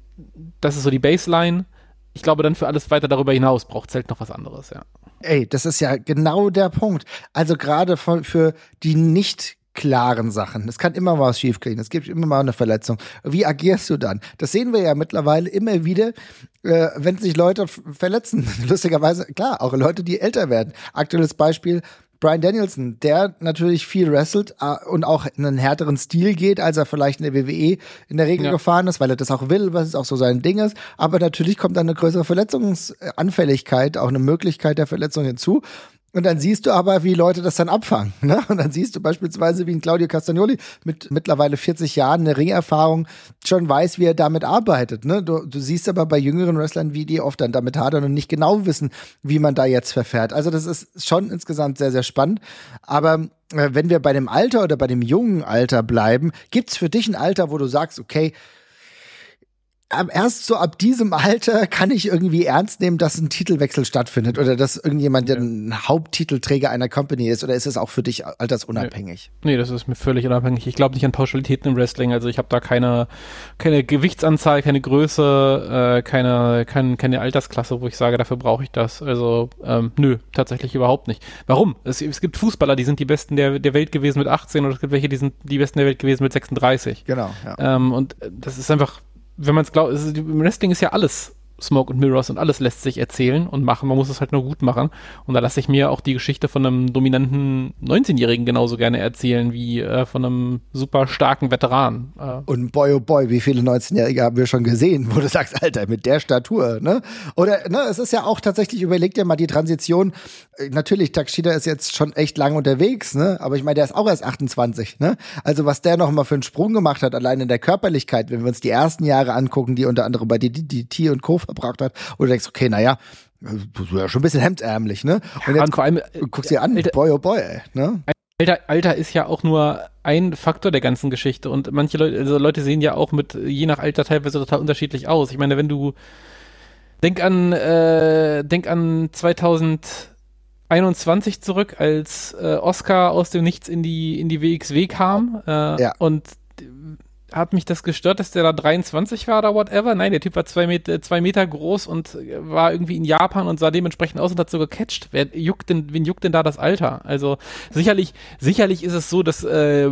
das ist so die Baseline ich glaube, dann für alles weiter darüber hinaus braucht es halt noch was anderes, ja. Ey, das ist ja genau der Punkt. Also gerade für die nicht klaren Sachen. Es kann immer mal was schiefgehen. Es gibt immer mal eine Verletzung. Wie agierst du dann? Das sehen wir ja mittlerweile immer wieder, äh, wenn sich Leute verletzen. Lustigerweise, klar, auch Leute, die älter werden. Aktuelles Beispiel, Brian Danielson, der natürlich viel wrestelt äh, und auch in einen härteren Stil geht, als er vielleicht in der WWE in der Regel ja. gefahren ist, weil er das auch will, was auch so sein Ding ist. Aber natürlich kommt dann eine größere Verletzungsanfälligkeit, auch eine Möglichkeit der Verletzung hinzu. Und dann siehst du aber, wie Leute das dann abfangen. Ne? Und dann siehst du beispielsweise, wie ein Claudio Castagnoli mit mittlerweile 40 Jahren eine Ringerfahrung schon weiß, wie er damit arbeitet. Ne? Du, du siehst aber bei jüngeren Wrestlern, wie die oft dann damit hadern und nicht genau wissen, wie man da jetzt verfährt. Also das ist schon insgesamt sehr, sehr spannend. Aber äh, wenn wir bei dem Alter oder bei dem jungen Alter bleiben, gibt's für dich ein Alter, wo du sagst, okay, erst so ab diesem Alter kann ich irgendwie ernst nehmen, dass ein Titelwechsel stattfindet oder dass irgendjemand ja. ein Haupttitelträger einer Company ist oder ist es auch für dich altersunabhängig? Nee, nee das ist mir völlig unabhängig. Ich glaube nicht an Pauschalitäten im Wrestling. Also ich habe da keine, keine Gewichtsanzahl, keine Größe, äh, keine, keine, keine Altersklasse, wo ich sage, dafür brauche ich das. Also ähm, nö, tatsächlich überhaupt nicht. Warum? Es, es gibt Fußballer, die sind die Besten der, der Welt gewesen mit 18 oder es gibt welche, die sind die Besten der Welt gewesen mit 36. Genau. Ja. Ähm, und das ist einfach wenn man es glaubt, im Wrestling ist ja alles Smoke und Mirrors und alles lässt sich erzählen und machen. Man muss es halt nur gut machen. Und da lasse ich mir auch die Geschichte von einem dominanten 19-Jährigen genauso gerne erzählen wie äh, von einem super starken Veteran. Äh. Und boy, oh boy, wie viele 19-Jährige haben wir schon gesehen, wo du sagst, Alter, mit der Statur, ne? Oder, ne, es ist ja auch tatsächlich, überleg dir mal die Transition. Äh, natürlich, Takshida ist jetzt schon echt lang unterwegs, ne? Aber ich meine, der ist auch erst 28, ne? Also, was der noch mal für einen Sprung gemacht hat, allein in der Körperlichkeit, wenn wir uns die ersten Jahre angucken, die unter anderem bei DDT und Co verbracht hat, und du denkst, okay, naja, ja schon ein bisschen hemdärmlich, ne? Und jetzt und vor allem, äh, guckst dir an, Alter, boy, oh boy, ne? Alter, Alter ist ja auch nur ein Faktor der ganzen Geschichte und manche Leute, also Leute sehen ja auch mit, je nach Alter teilweise total unterschiedlich aus. Ich meine, wenn du, denk an, äh, denk an 2021 zurück, als äh, Oscar aus dem Nichts in die, in die WXW kam äh, ja. und hat mich das gestört, dass der da 23 war oder whatever? Nein, der Typ war zwei Meter, zwei Meter groß und war irgendwie in Japan und sah dementsprechend aus und hat so gecatcht. Wer juckt denn, wen juckt denn da das Alter? Also sicherlich, sicherlich ist es so, dass äh,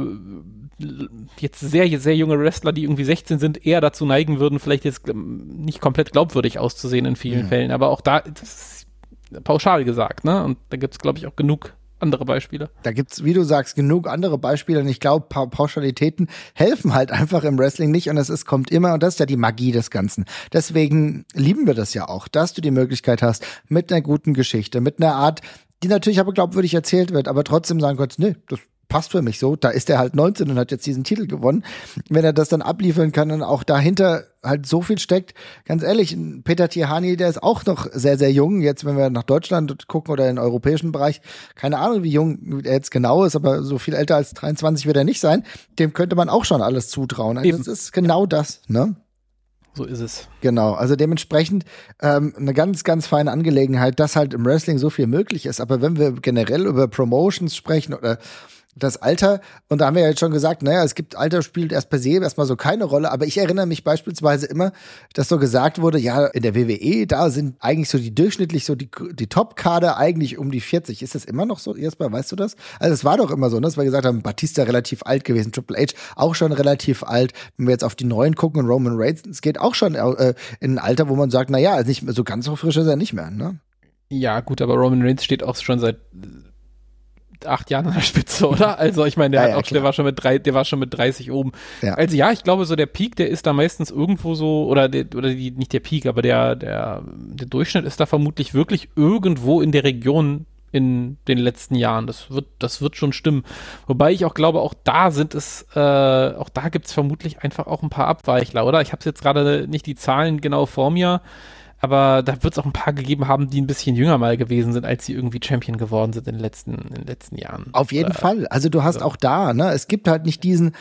jetzt sehr, sehr junge Wrestler, die irgendwie 16 sind, eher dazu neigen würden, vielleicht jetzt nicht komplett glaubwürdig auszusehen in vielen mhm. Fällen. Aber auch da, das ist pauschal gesagt, ne? Und da gibt es, glaube ich, auch genug andere Beispiele. Da gibt's, wie du sagst, genug andere Beispiele und ich glaube, pa Pauschalitäten helfen halt einfach im Wrestling nicht und es ist, kommt immer und das ist ja die Magie des Ganzen. Deswegen lieben wir das ja auch, dass du die Möglichkeit hast, mit einer guten Geschichte, mit einer Art, die natürlich aber glaubwürdig erzählt wird, aber trotzdem sagen kannst, nee, das passt für mich so. Da ist er halt 19 und hat jetzt diesen Titel gewonnen. Wenn er das dann abliefern kann und auch dahinter halt so viel steckt, ganz ehrlich, Peter Tihani, der ist auch noch sehr, sehr jung. Jetzt, wenn wir nach Deutschland gucken oder in den europäischen Bereich, keine Ahnung, wie jung er jetzt genau ist, aber so viel älter als 23 wird er nicht sein. Dem könnte man auch schon alles zutrauen. Also das ist genau das, ne? So ist es. Genau, also dementsprechend ähm, eine ganz, ganz feine Angelegenheit, dass halt im Wrestling so viel möglich ist. Aber wenn wir generell über Promotions sprechen oder das Alter, und da haben wir ja jetzt schon gesagt, naja, es gibt Alter spielt erst per se erstmal so keine Rolle, aber ich erinnere mich beispielsweise immer, dass so gesagt wurde, ja, in der WWE, da sind eigentlich so die durchschnittlich so die, die Top-Kader eigentlich um die 40. Ist das immer noch so, Jesper, weißt du das? Also es war doch immer so, ne, dass wir gesagt haben, Batista relativ alt gewesen, Triple H auch schon relativ alt. Wenn wir jetzt auf die neuen gucken Roman Reigns, es geht auch schon äh, in ein Alter, wo man sagt, naja, also nicht so ganz so frisch ist er nicht mehr, ne? Ja, gut, aber Roman Reigns steht auch schon seit acht Jahren an der Spitze, oder? Also ich meine, der ja, hat auch, der war schon mit drei, der war schon mit 30 oben. Ja. Also ja, ich glaube, so der Peak, der ist da meistens irgendwo so, oder der, oder die, nicht der Peak, aber der, der, der Durchschnitt ist da vermutlich wirklich irgendwo in der Region in den letzten Jahren. Das wird, das wird schon stimmen. Wobei ich auch glaube, auch da sind es, äh, auch da gibt es vermutlich einfach auch ein paar Abweichler, oder? Ich habe jetzt gerade nicht die Zahlen genau vor mir aber da wird es auch ein paar gegeben haben, die ein bisschen jünger mal gewesen sind, als sie irgendwie Champion geworden sind in den letzten, in den letzten Jahren. Auf jeden äh, Fall. Also du hast so. auch da, ne, es gibt halt nicht diesen,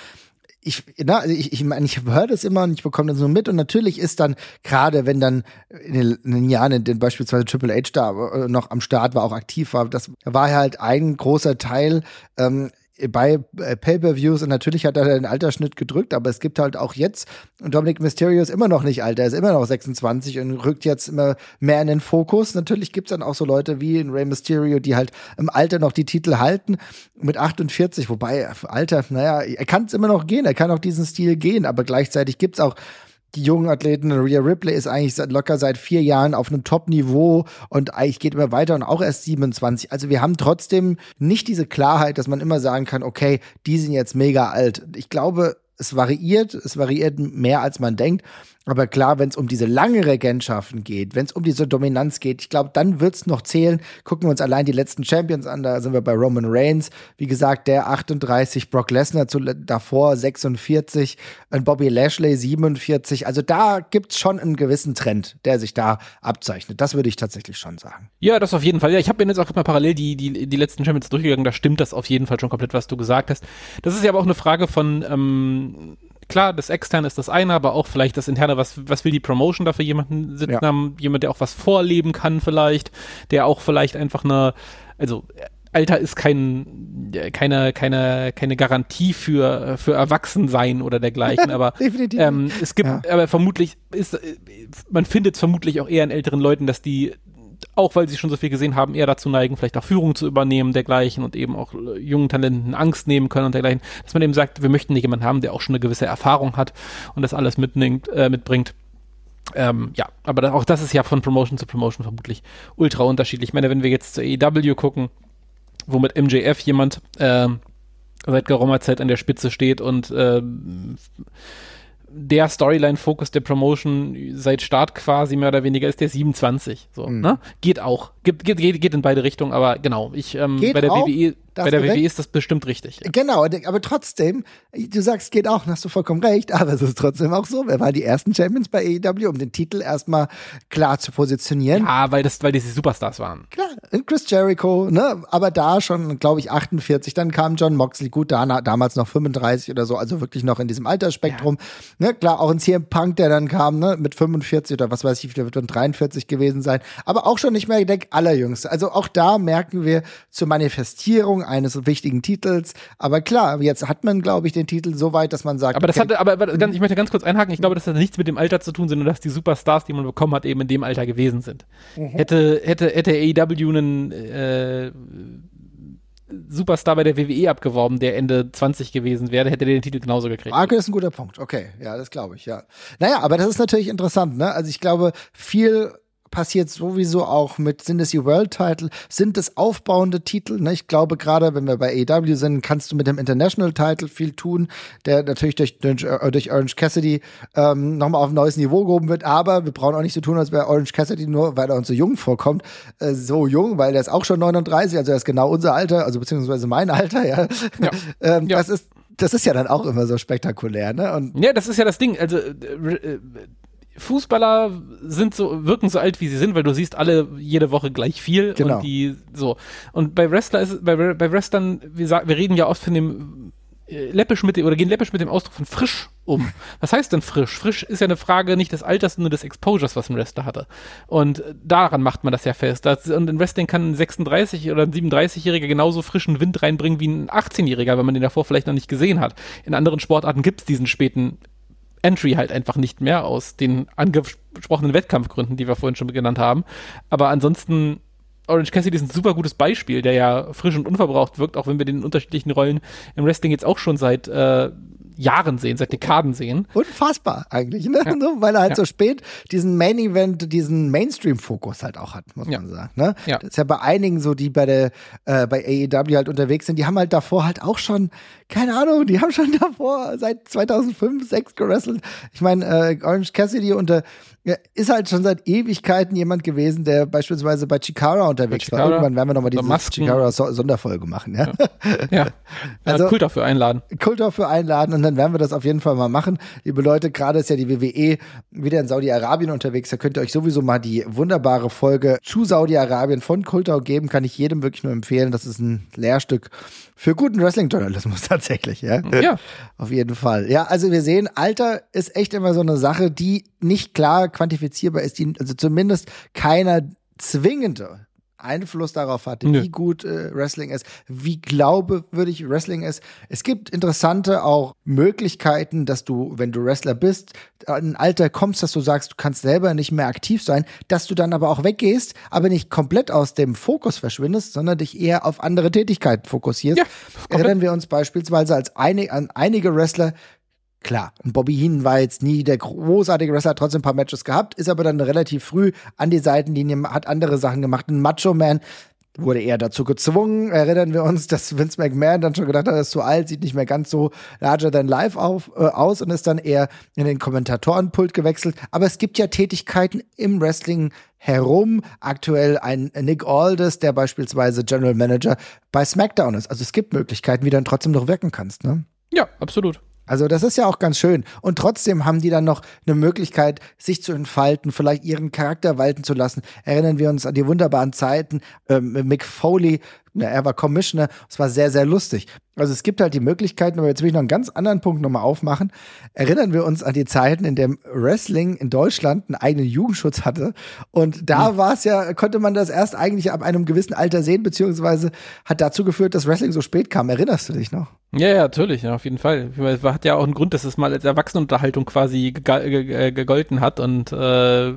ich, na, ich, ich meine, ich höre das immer und ich bekomme das so mit und natürlich ist dann, gerade wenn dann in den, in den Jahren, in denen beispielsweise Triple H da äh, noch am Start war, auch aktiv war, das war halt ein großer Teil, ähm, bei äh, Pay-per-Views und natürlich hat er den Altersschnitt gedrückt, aber es gibt halt auch jetzt und Dominic Mysterio ist immer noch nicht alt, er ist immer noch 26 und rückt jetzt immer mehr in den Fokus. Natürlich gibt's dann auch so Leute wie in Rey Mysterio, die halt im Alter noch die Titel halten mit 48, wobei Alter, naja, er kann es immer noch gehen, er kann auch diesen Stil gehen, aber gleichzeitig gibt's auch die jungen Athleten, Rhea Ripley ist eigentlich locker seit vier Jahren auf einem Top-Niveau und eigentlich geht immer weiter und auch erst 27. Also wir haben trotzdem nicht diese Klarheit, dass man immer sagen kann, okay, die sind jetzt mega alt. Ich glaube, es variiert, es variiert mehr als man denkt. Aber klar, wenn es um diese lange Regentschaften geht, wenn es um diese Dominanz geht, ich glaube, dann wird's noch zählen. Gucken wir uns allein die letzten Champions an, da sind wir bei Roman Reigns. Wie gesagt, der 38, Brock Lesnar zu, davor 46, und Bobby Lashley 47. Also da gibt's schon einen gewissen Trend, der sich da abzeichnet. Das würde ich tatsächlich schon sagen. Ja, das auf jeden Fall. Ja, ich habe mir jetzt auch mal parallel die, die, die letzten Champions durchgegangen. Da stimmt das auf jeden Fall schon komplett, was du gesagt hast. Das ist ja aber auch eine Frage von ähm, klar, das externe ist das eine, aber auch vielleicht das interne, was, was will die Promotion dafür jemanden sitzen ja. haben, jemand, der auch was vorleben kann vielleicht, der auch vielleicht einfach eine, also Alter ist kein, keine, keine, keine Garantie für, für Erwachsensein oder dergleichen, aber ähm, es gibt, ja. aber vermutlich ist, man findet vermutlich auch eher in älteren Leuten, dass die auch weil sie schon so viel gesehen haben, eher dazu neigen, vielleicht auch Führung zu übernehmen, dergleichen und eben auch äh, jungen Talenten Angst nehmen können und dergleichen, dass man eben sagt, wir möchten nicht jemanden haben, der auch schon eine gewisse Erfahrung hat und das alles mitnimmt, äh, mitbringt. Ähm, ja, aber das, auch das ist ja von Promotion zu Promotion vermutlich ultra unterschiedlich. Ich meine, wenn wir jetzt zur AEW gucken, wo mit MJF jemand äh, seit geraumer Zeit an der Spitze steht und äh, der Storyline-Fokus der Promotion seit Start quasi mehr oder weniger ist der 27. So, mhm. ne? Geht auch. Geht, geht, geht in beide Richtungen, aber genau, ich ähm, bei der auch? WWE bei der WWE ist das bestimmt richtig. Ja. Genau, aber trotzdem, du sagst, geht auch, hast du vollkommen recht, aber es ist trotzdem auch so. Wer waren die ersten Champions bei AEW, um den Titel erstmal klar zu positionieren? Ja, weil das, weil diese Superstars waren. Klar, Chris Jericho, ne, aber da schon, glaube ich, 48, dann kam John Moxley, gut, da, damals noch 35 oder so, also wirklich noch in diesem Altersspektrum. Ja. Ne, klar, auch ein CM Punk, der dann kam, ne, mit 45 oder was weiß ich, der wird dann 43 gewesen sein, aber auch schon nicht mehr der allerjüngste. Also auch da merken wir zur Manifestierung eines wichtigen Titels. Aber klar, jetzt hat man, glaube ich, den Titel so weit, dass man sagt. Aber das okay, hatte, aber, aber ganz, ich möchte ganz kurz einhaken, ich glaube, das hat nichts mit dem Alter zu tun, sondern dass die Superstars, die man bekommen hat, eben in dem Alter gewesen sind. Mhm. Hätte, hätte, hätte AEW einen äh, Superstar bei der WWE abgeworben, der Ende 20 gewesen wäre, hätte er den Titel genauso gekriegt. Marke ist ein guter Punkt. Okay, ja, das glaube ich, ja. Naja, aber das ist natürlich interessant, ne? Also ich glaube, viel passiert sowieso auch mit, sind es die World Title, sind es aufbauende Titel? Ne? Ich glaube, gerade wenn wir bei AEW sind, kannst du mit dem International Title viel tun, der natürlich durch, durch, äh, durch Orange Cassidy ähm, nochmal auf ein neues Niveau gehoben wird. Aber wir brauchen auch nicht so tun, als wäre Orange Cassidy nur, weil er uns so jung vorkommt, äh, so jung, weil er ist auch schon 39, also er ist genau unser Alter, also beziehungsweise mein Alter, ja. ja. ähm, ja. Das ist das ist ja dann auch immer so spektakulär, ne? Und ja, das ist ja das Ding. Also äh, äh Fußballer sind so, wirken so alt, wie sie sind, weil du siehst alle jede Woche gleich viel genau. und die so. Und bei Wrestler ist bei, bei Wrestlern, wir, sagen, wir reden ja oft von dem äh, läppisch mit dem, oder gehen läppisch mit dem Ausdruck von frisch um. Was heißt denn frisch? Frisch ist ja eine Frage nicht des Alters, sondern des Exposures, was ein Wrestler hatte. Und daran macht man das ja fest. Das, und in Wrestling kann ein 36 oder ein 37-Jähriger genauso frischen Wind reinbringen wie ein 18-Jähriger, wenn man den davor vielleicht noch nicht gesehen hat. In anderen Sportarten gibt es diesen späten Entry halt einfach nicht mehr aus den angesprochenen Wettkampfgründen, die wir vorhin schon genannt haben. Aber ansonsten Orange Cassidy ist ein super gutes Beispiel, der ja frisch und unverbraucht wirkt, auch wenn wir den unterschiedlichen Rollen im Wrestling jetzt auch schon seit äh, Jahren sehen, seit Dekaden sehen. Unfassbar eigentlich, ne? Ja. So, weil er halt ja. so spät diesen Main Event, diesen Mainstream-Fokus halt auch hat, muss ja. man sagen. Ne? Das ist ja bei einigen so, die bei der äh, bei AEW halt unterwegs sind, die haben halt davor halt auch schon, keine Ahnung, die haben schon davor seit 2005, 6 gerestelt. Ich meine, äh, Orange Cassidy unter ja, ist halt schon seit Ewigkeiten jemand gewesen, der beispielsweise bei Chikara unterwegs bei war. Irgendwann werden wir nochmal diese Chikara-Sonderfolge machen. Ja, ja. ja. also Kult dafür einladen. Kult dafür einladen und dann werden wir das auf jeden Fall mal machen. Liebe Leute, gerade ist ja die WWE wieder in Saudi-Arabien unterwegs. Da könnt ihr euch sowieso mal die wunderbare Folge zu Saudi-Arabien von Kultau geben. Kann ich jedem wirklich nur empfehlen. Das ist ein Lehrstück für guten Wrestling-Journalismus tatsächlich, ja. Ja. Auf jeden Fall. Ja, also wir sehen, Alter ist echt immer so eine Sache, die nicht klar quantifizierbar ist, die, also zumindest keiner zwingende Einfluss darauf hatte, Nö. wie gut äh, Wrestling ist, wie glaubwürdig Wrestling ist. Es gibt interessante auch Möglichkeiten, dass du, wenn du Wrestler bist, in ein Alter kommst, dass du sagst, du kannst selber nicht mehr aktiv sein, dass du dann aber auch weggehst, aber nicht komplett aus dem Fokus verschwindest, sondern dich eher auf andere Tätigkeiten fokussierst. Ja, Erinnern wir uns beispielsweise als eine, an einige Wrestler, Klar, und Bobby Heenan war jetzt nie der großartige Wrestler, hat trotzdem ein paar Matches gehabt, ist aber dann relativ früh an die Seitenlinie, hat andere Sachen gemacht. Ein Macho Man wurde eher dazu gezwungen. Erinnern wir uns, dass Vince McMahon dann schon gedacht hat, er ist zu alt, sieht nicht mehr ganz so larger than life auf, äh, aus und ist dann eher in den Kommentatorenpult gewechselt. Aber es gibt ja Tätigkeiten im Wrestling herum. Aktuell ein Nick Aldis, der beispielsweise General Manager bei SmackDown ist. Also es gibt Möglichkeiten, wie du dann trotzdem noch wirken kannst, ne? Ja, absolut. Also das ist ja auch ganz schön. Und trotzdem haben die dann noch eine Möglichkeit, sich zu entfalten, vielleicht ihren Charakter walten zu lassen. Erinnern wir uns an die wunderbaren Zeiten. Ähm, Mick Foley er war Commissioner. Es war sehr, sehr lustig. Also es gibt halt die Möglichkeiten, aber jetzt will ich noch einen ganz anderen Punkt nochmal aufmachen. Erinnern wir uns an die Zeiten, in dem Wrestling in Deutschland einen eigenen Jugendschutz hatte. Und da mhm. war es ja, konnte man das erst eigentlich ab einem gewissen Alter sehen, beziehungsweise hat dazu geführt, dass Wrestling so spät kam. Erinnerst du dich noch? Ja, ja, natürlich, ja, auf jeden Fall. Es hat ja auch einen Grund, dass es mal als Erwachsenenunterhaltung quasi gegolten hat und äh,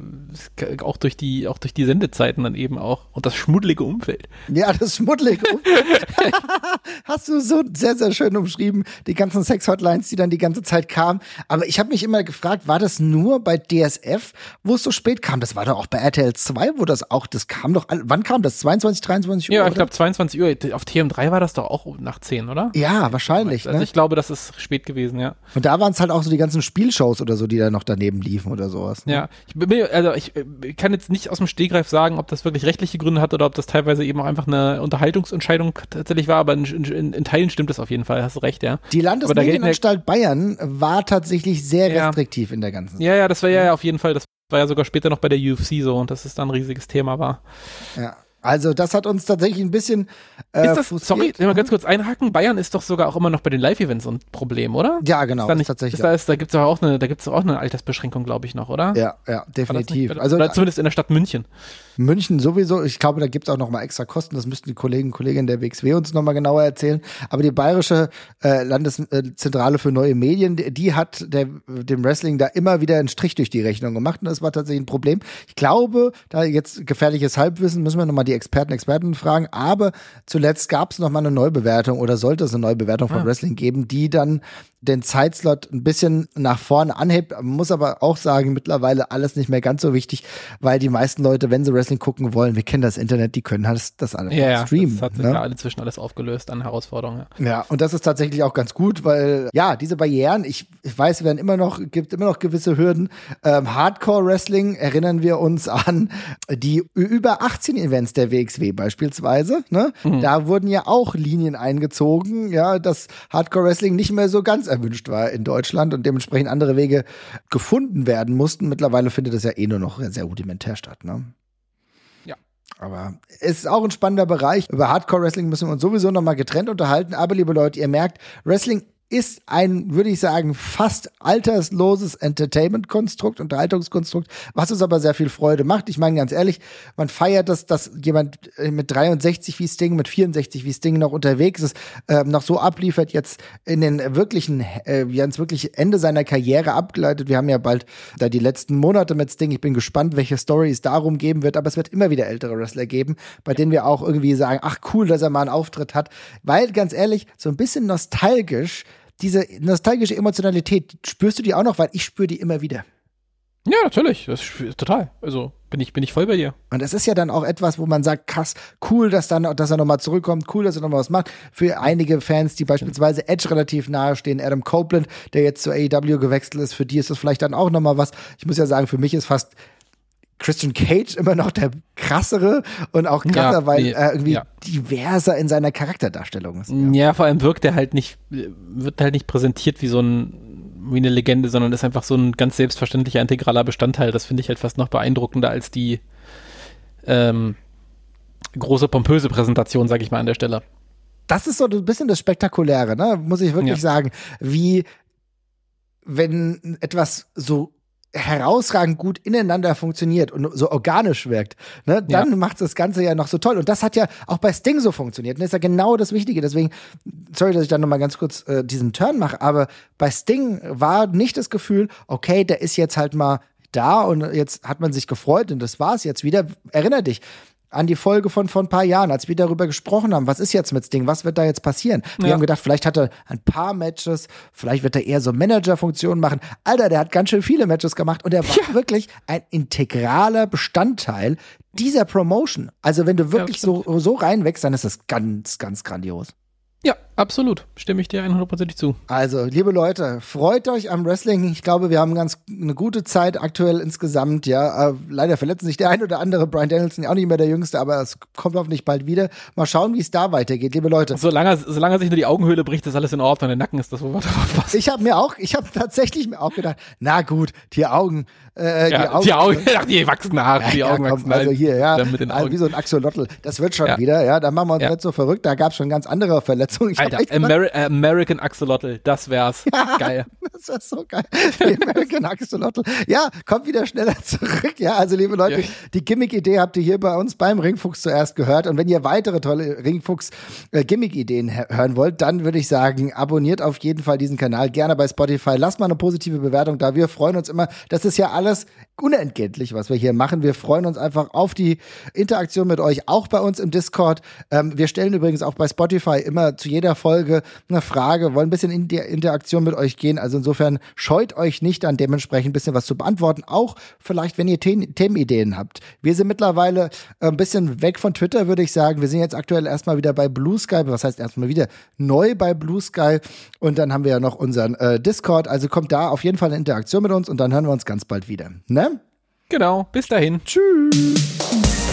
auch durch die, auch durch die Sendezeiten dann eben auch und das schmuddelige Umfeld. Ja, das schmuddelige Entschuldigung. Hast du so sehr, sehr schön umschrieben, die ganzen Sex-Hotlines, die dann die ganze Zeit kamen. Aber ich habe mich immer gefragt, war das nur bei DSF, wo es so spät kam? Das war doch auch bei RTL 2, wo das auch, das kam doch, wann kam das? 22, 23 Uhr? Ja, ich glaube 22 Uhr. Auf TM3 war das doch auch nach 10, oder? Ja, wahrscheinlich. Also ne? ich glaube, das ist spät gewesen, ja. Und da waren es halt auch so die ganzen Spielshows oder so, die da noch daneben liefen oder sowas. Ne? Ja, ich, also ich, ich kann jetzt nicht aus dem Stegreif sagen, ob das wirklich rechtliche Gründe hat oder ob das teilweise eben auch einfach eine Unterhaltung Verwaltungsentscheidung tatsächlich war, aber in, in, in, Teilen stimmt es auf jeden Fall, hast du recht, ja. Die Landesmedienanstalt Bayern war tatsächlich sehr ja. restriktiv in der ganzen Ja, ja, das war ja auf jeden Fall, das war ja sogar später noch bei der UFC so und dass es dann ein riesiges Thema war. Ja. Also das hat uns tatsächlich ein bisschen. Äh, ist das, sorry, mal ganz kurz einhaken. Bayern ist doch sogar auch immer noch bei den Live-Events ein Problem, oder? Ja, genau. Ist da nicht, tatsächlich. Ist da, ist, da gibt es auch eine, da gibt's auch eine Altersbeschränkung, glaube ich noch, oder? Ja, ja, definitiv. Also oder zumindest in der Stadt München. München sowieso. Ich glaube, da gibt es auch noch mal extra Kosten. Das müssten die Kollegen und Kolleginnen der WXW uns noch mal genauer erzählen. Aber die bayerische äh, Landeszentrale für neue Medien, die, die hat der, dem Wrestling da immer wieder einen Strich durch die Rechnung gemacht. Und das war tatsächlich ein Problem. Ich glaube, da jetzt gefährliches Halbwissen, müssen wir noch mal die Experten, Experten fragen. Aber zuletzt gab es noch mal eine Neubewertung oder sollte es eine Neubewertung von ah. Wrestling geben, die dann den Zeitslot ein bisschen nach vorne anhebt. Man muss aber auch sagen, mittlerweile alles nicht mehr ganz so wichtig, weil die meisten Leute, wenn sie Wrestling gucken wollen, wir kennen das Internet, die können das, das alles ja, streamen. Das hat sich ne? ja inzwischen alles aufgelöst an Herausforderungen. Ja. ja, und das ist tatsächlich auch ganz gut, weil ja, diese Barrieren, ich, ich weiß, es werden immer noch, gibt immer noch gewisse Hürden. Ähm, Hardcore-Wrestling erinnern wir uns an die über 18 Events der WXW beispielsweise. Ne? Mhm. Da wurden ja auch Linien eingezogen, ja, dass Hardcore-Wrestling nicht mehr so ganz erwünscht war in Deutschland und dementsprechend andere Wege gefunden werden mussten. Mittlerweile findet es ja eh nur noch sehr rudimentär statt. Ne? Ja. Aber es ist auch ein spannender Bereich. Über Hardcore Wrestling müssen wir uns sowieso noch mal getrennt unterhalten. Aber liebe Leute, ihr merkt, Wrestling ist ein, würde ich sagen, fast altersloses Entertainment-Konstrukt, Unterhaltungskonstrukt, was uns aber sehr viel Freude macht. Ich meine ganz ehrlich, man feiert das, dass jemand äh, mit 63 wie Sting, mit 64 wie Sting noch unterwegs ist, äh, noch so abliefert, jetzt in den wirklichen, äh, ja, ins wirkliche Ende seiner Karriere abgeleitet. Wir haben ja bald da die letzten Monate mit Sting. Ich bin gespannt, welche Story es darum geben wird, aber es wird immer wieder ältere Wrestler geben, bei denen wir auch irgendwie sagen, ach cool, dass er mal einen Auftritt hat. Weil ganz ehrlich, so ein bisschen nostalgisch diese nostalgische Emotionalität, spürst du die auch noch? Weil ich spüre die immer wieder. Ja, natürlich. Das ist total. Also bin ich, bin ich voll bei dir. Und es ist ja dann auch etwas, wo man sagt, krass, cool, dass, dann, dass er nochmal zurückkommt, cool, dass er nochmal was macht. Für einige Fans, die beispielsweise Edge relativ nahe stehen, Adam Copeland, der jetzt zur AEW gewechselt ist, für die ist das vielleicht dann auch nochmal was. Ich muss ja sagen, für mich ist fast Christian Cage immer noch der krassere und auch krasser, ja, weil nee, er irgendwie ja. diverser in seiner Charakterdarstellung ist. Ja. ja, vor allem wirkt er halt nicht, wird halt nicht präsentiert wie so ein, wie eine Legende, sondern ist einfach so ein ganz selbstverständlicher integraler Bestandteil. Das finde ich halt fast noch beeindruckender als die ähm, große pompöse Präsentation, sag ich mal an der Stelle. Das ist so ein bisschen das Spektakuläre, ne? Muss ich wirklich sagen, wie wenn etwas so herausragend gut ineinander funktioniert und so organisch wirkt, ne, dann ja. macht das Ganze ja noch so toll. Und das hat ja auch bei Sting so funktioniert. Und das ist ja genau das Wichtige. Deswegen, sorry, dass ich dann nochmal ganz kurz äh, diesen Turn mache, aber bei Sting war nicht das Gefühl, okay, der ist jetzt halt mal da und jetzt hat man sich gefreut und das war's jetzt wieder. Erinner dich, an die Folge von vor ein paar Jahren, als wir darüber gesprochen haben, was ist jetzt mit Sting, was wird da jetzt passieren? Wir ja. haben gedacht, vielleicht hat er ein paar Matches, vielleicht wird er eher so Manager-Funktionen machen. Alter, der hat ganz schön viele Matches gemacht und er war ja. wirklich ein integraler Bestandteil dieser Promotion. Also wenn du wirklich ja, so, so reinwächst, dann ist das ganz, ganz grandios. Ja, absolut. Stimme ich dir 100%ig zu. Also, liebe Leute, freut euch am Wrestling. Ich glaube, wir haben ganz eine gute Zeit aktuell insgesamt. Ja, äh, leider verletzen sich der ein oder andere. Brian Danielson ja auch nicht mehr der Jüngste, aber es kommt hoffentlich bald wieder. Mal schauen, wie es da weitergeht, liebe Leute. Solange, solange er sich nur die Augenhöhle bricht, ist alles in Ordnung. Der Nacken ist das, wo wir drauf passen. Ich habe mir auch, ich habe tatsächlich mir auch gedacht, na gut, die Augen, äh, ja, die Augen, die, Augen, die wachsen Haare, ja, die Augen ja, komm, wachsen Also hier, ja, mit den Augen. wie so ein Axolotl. Das wird schon wieder, ja. Da machen wir uns nicht so verrückt. Da gab es schon ganz andere Verletzungen. Ich Alter, Ameri American Axolotl, das wär's. Ja, geil. Das wäre so geil. Die American Axolotl. Ja, kommt wieder schneller zurück. Ja, also liebe Leute, ja. die Gimmick-Idee habt ihr hier bei uns beim Ringfuchs zuerst gehört. Und wenn ihr weitere tolle Ringfuchs-Gimmick-Ideen äh, hören wollt, dann würde ich sagen, abonniert auf jeden Fall diesen Kanal. Gerne bei Spotify. Lasst mal eine positive Bewertung da. Wir freuen uns immer. Das ist ja alles unentgeltlich, was wir hier machen. Wir freuen uns einfach auf die Interaktion mit euch, auch bei uns im Discord. Ähm, wir stellen übrigens auch bei Spotify immer zu jeder Folge eine Frage, wollen ein bisschen in die Interaktion mit euch gehen. Also insofern scheut euch nicht an dementsprechend ein bisschen was zu beantworten. Auch vielleicht, wenn ihr The Themenideen habt. Wir sind mittlerweile ein bisschen weg von Twitter, würde ich sagen. Wir sind jetzt aktuell erstmal wieder bei Blue Sky. Was heißt erstmal wieder neu bei Blue Sky? Und dann haben wir ja noch unseren äh, Discord. Also kommt da auf jeden Fall eine Interaktion mit uns und dann hören wir uns ganz bald wieder. Ne? Genau. Bis dahin. Tschüss.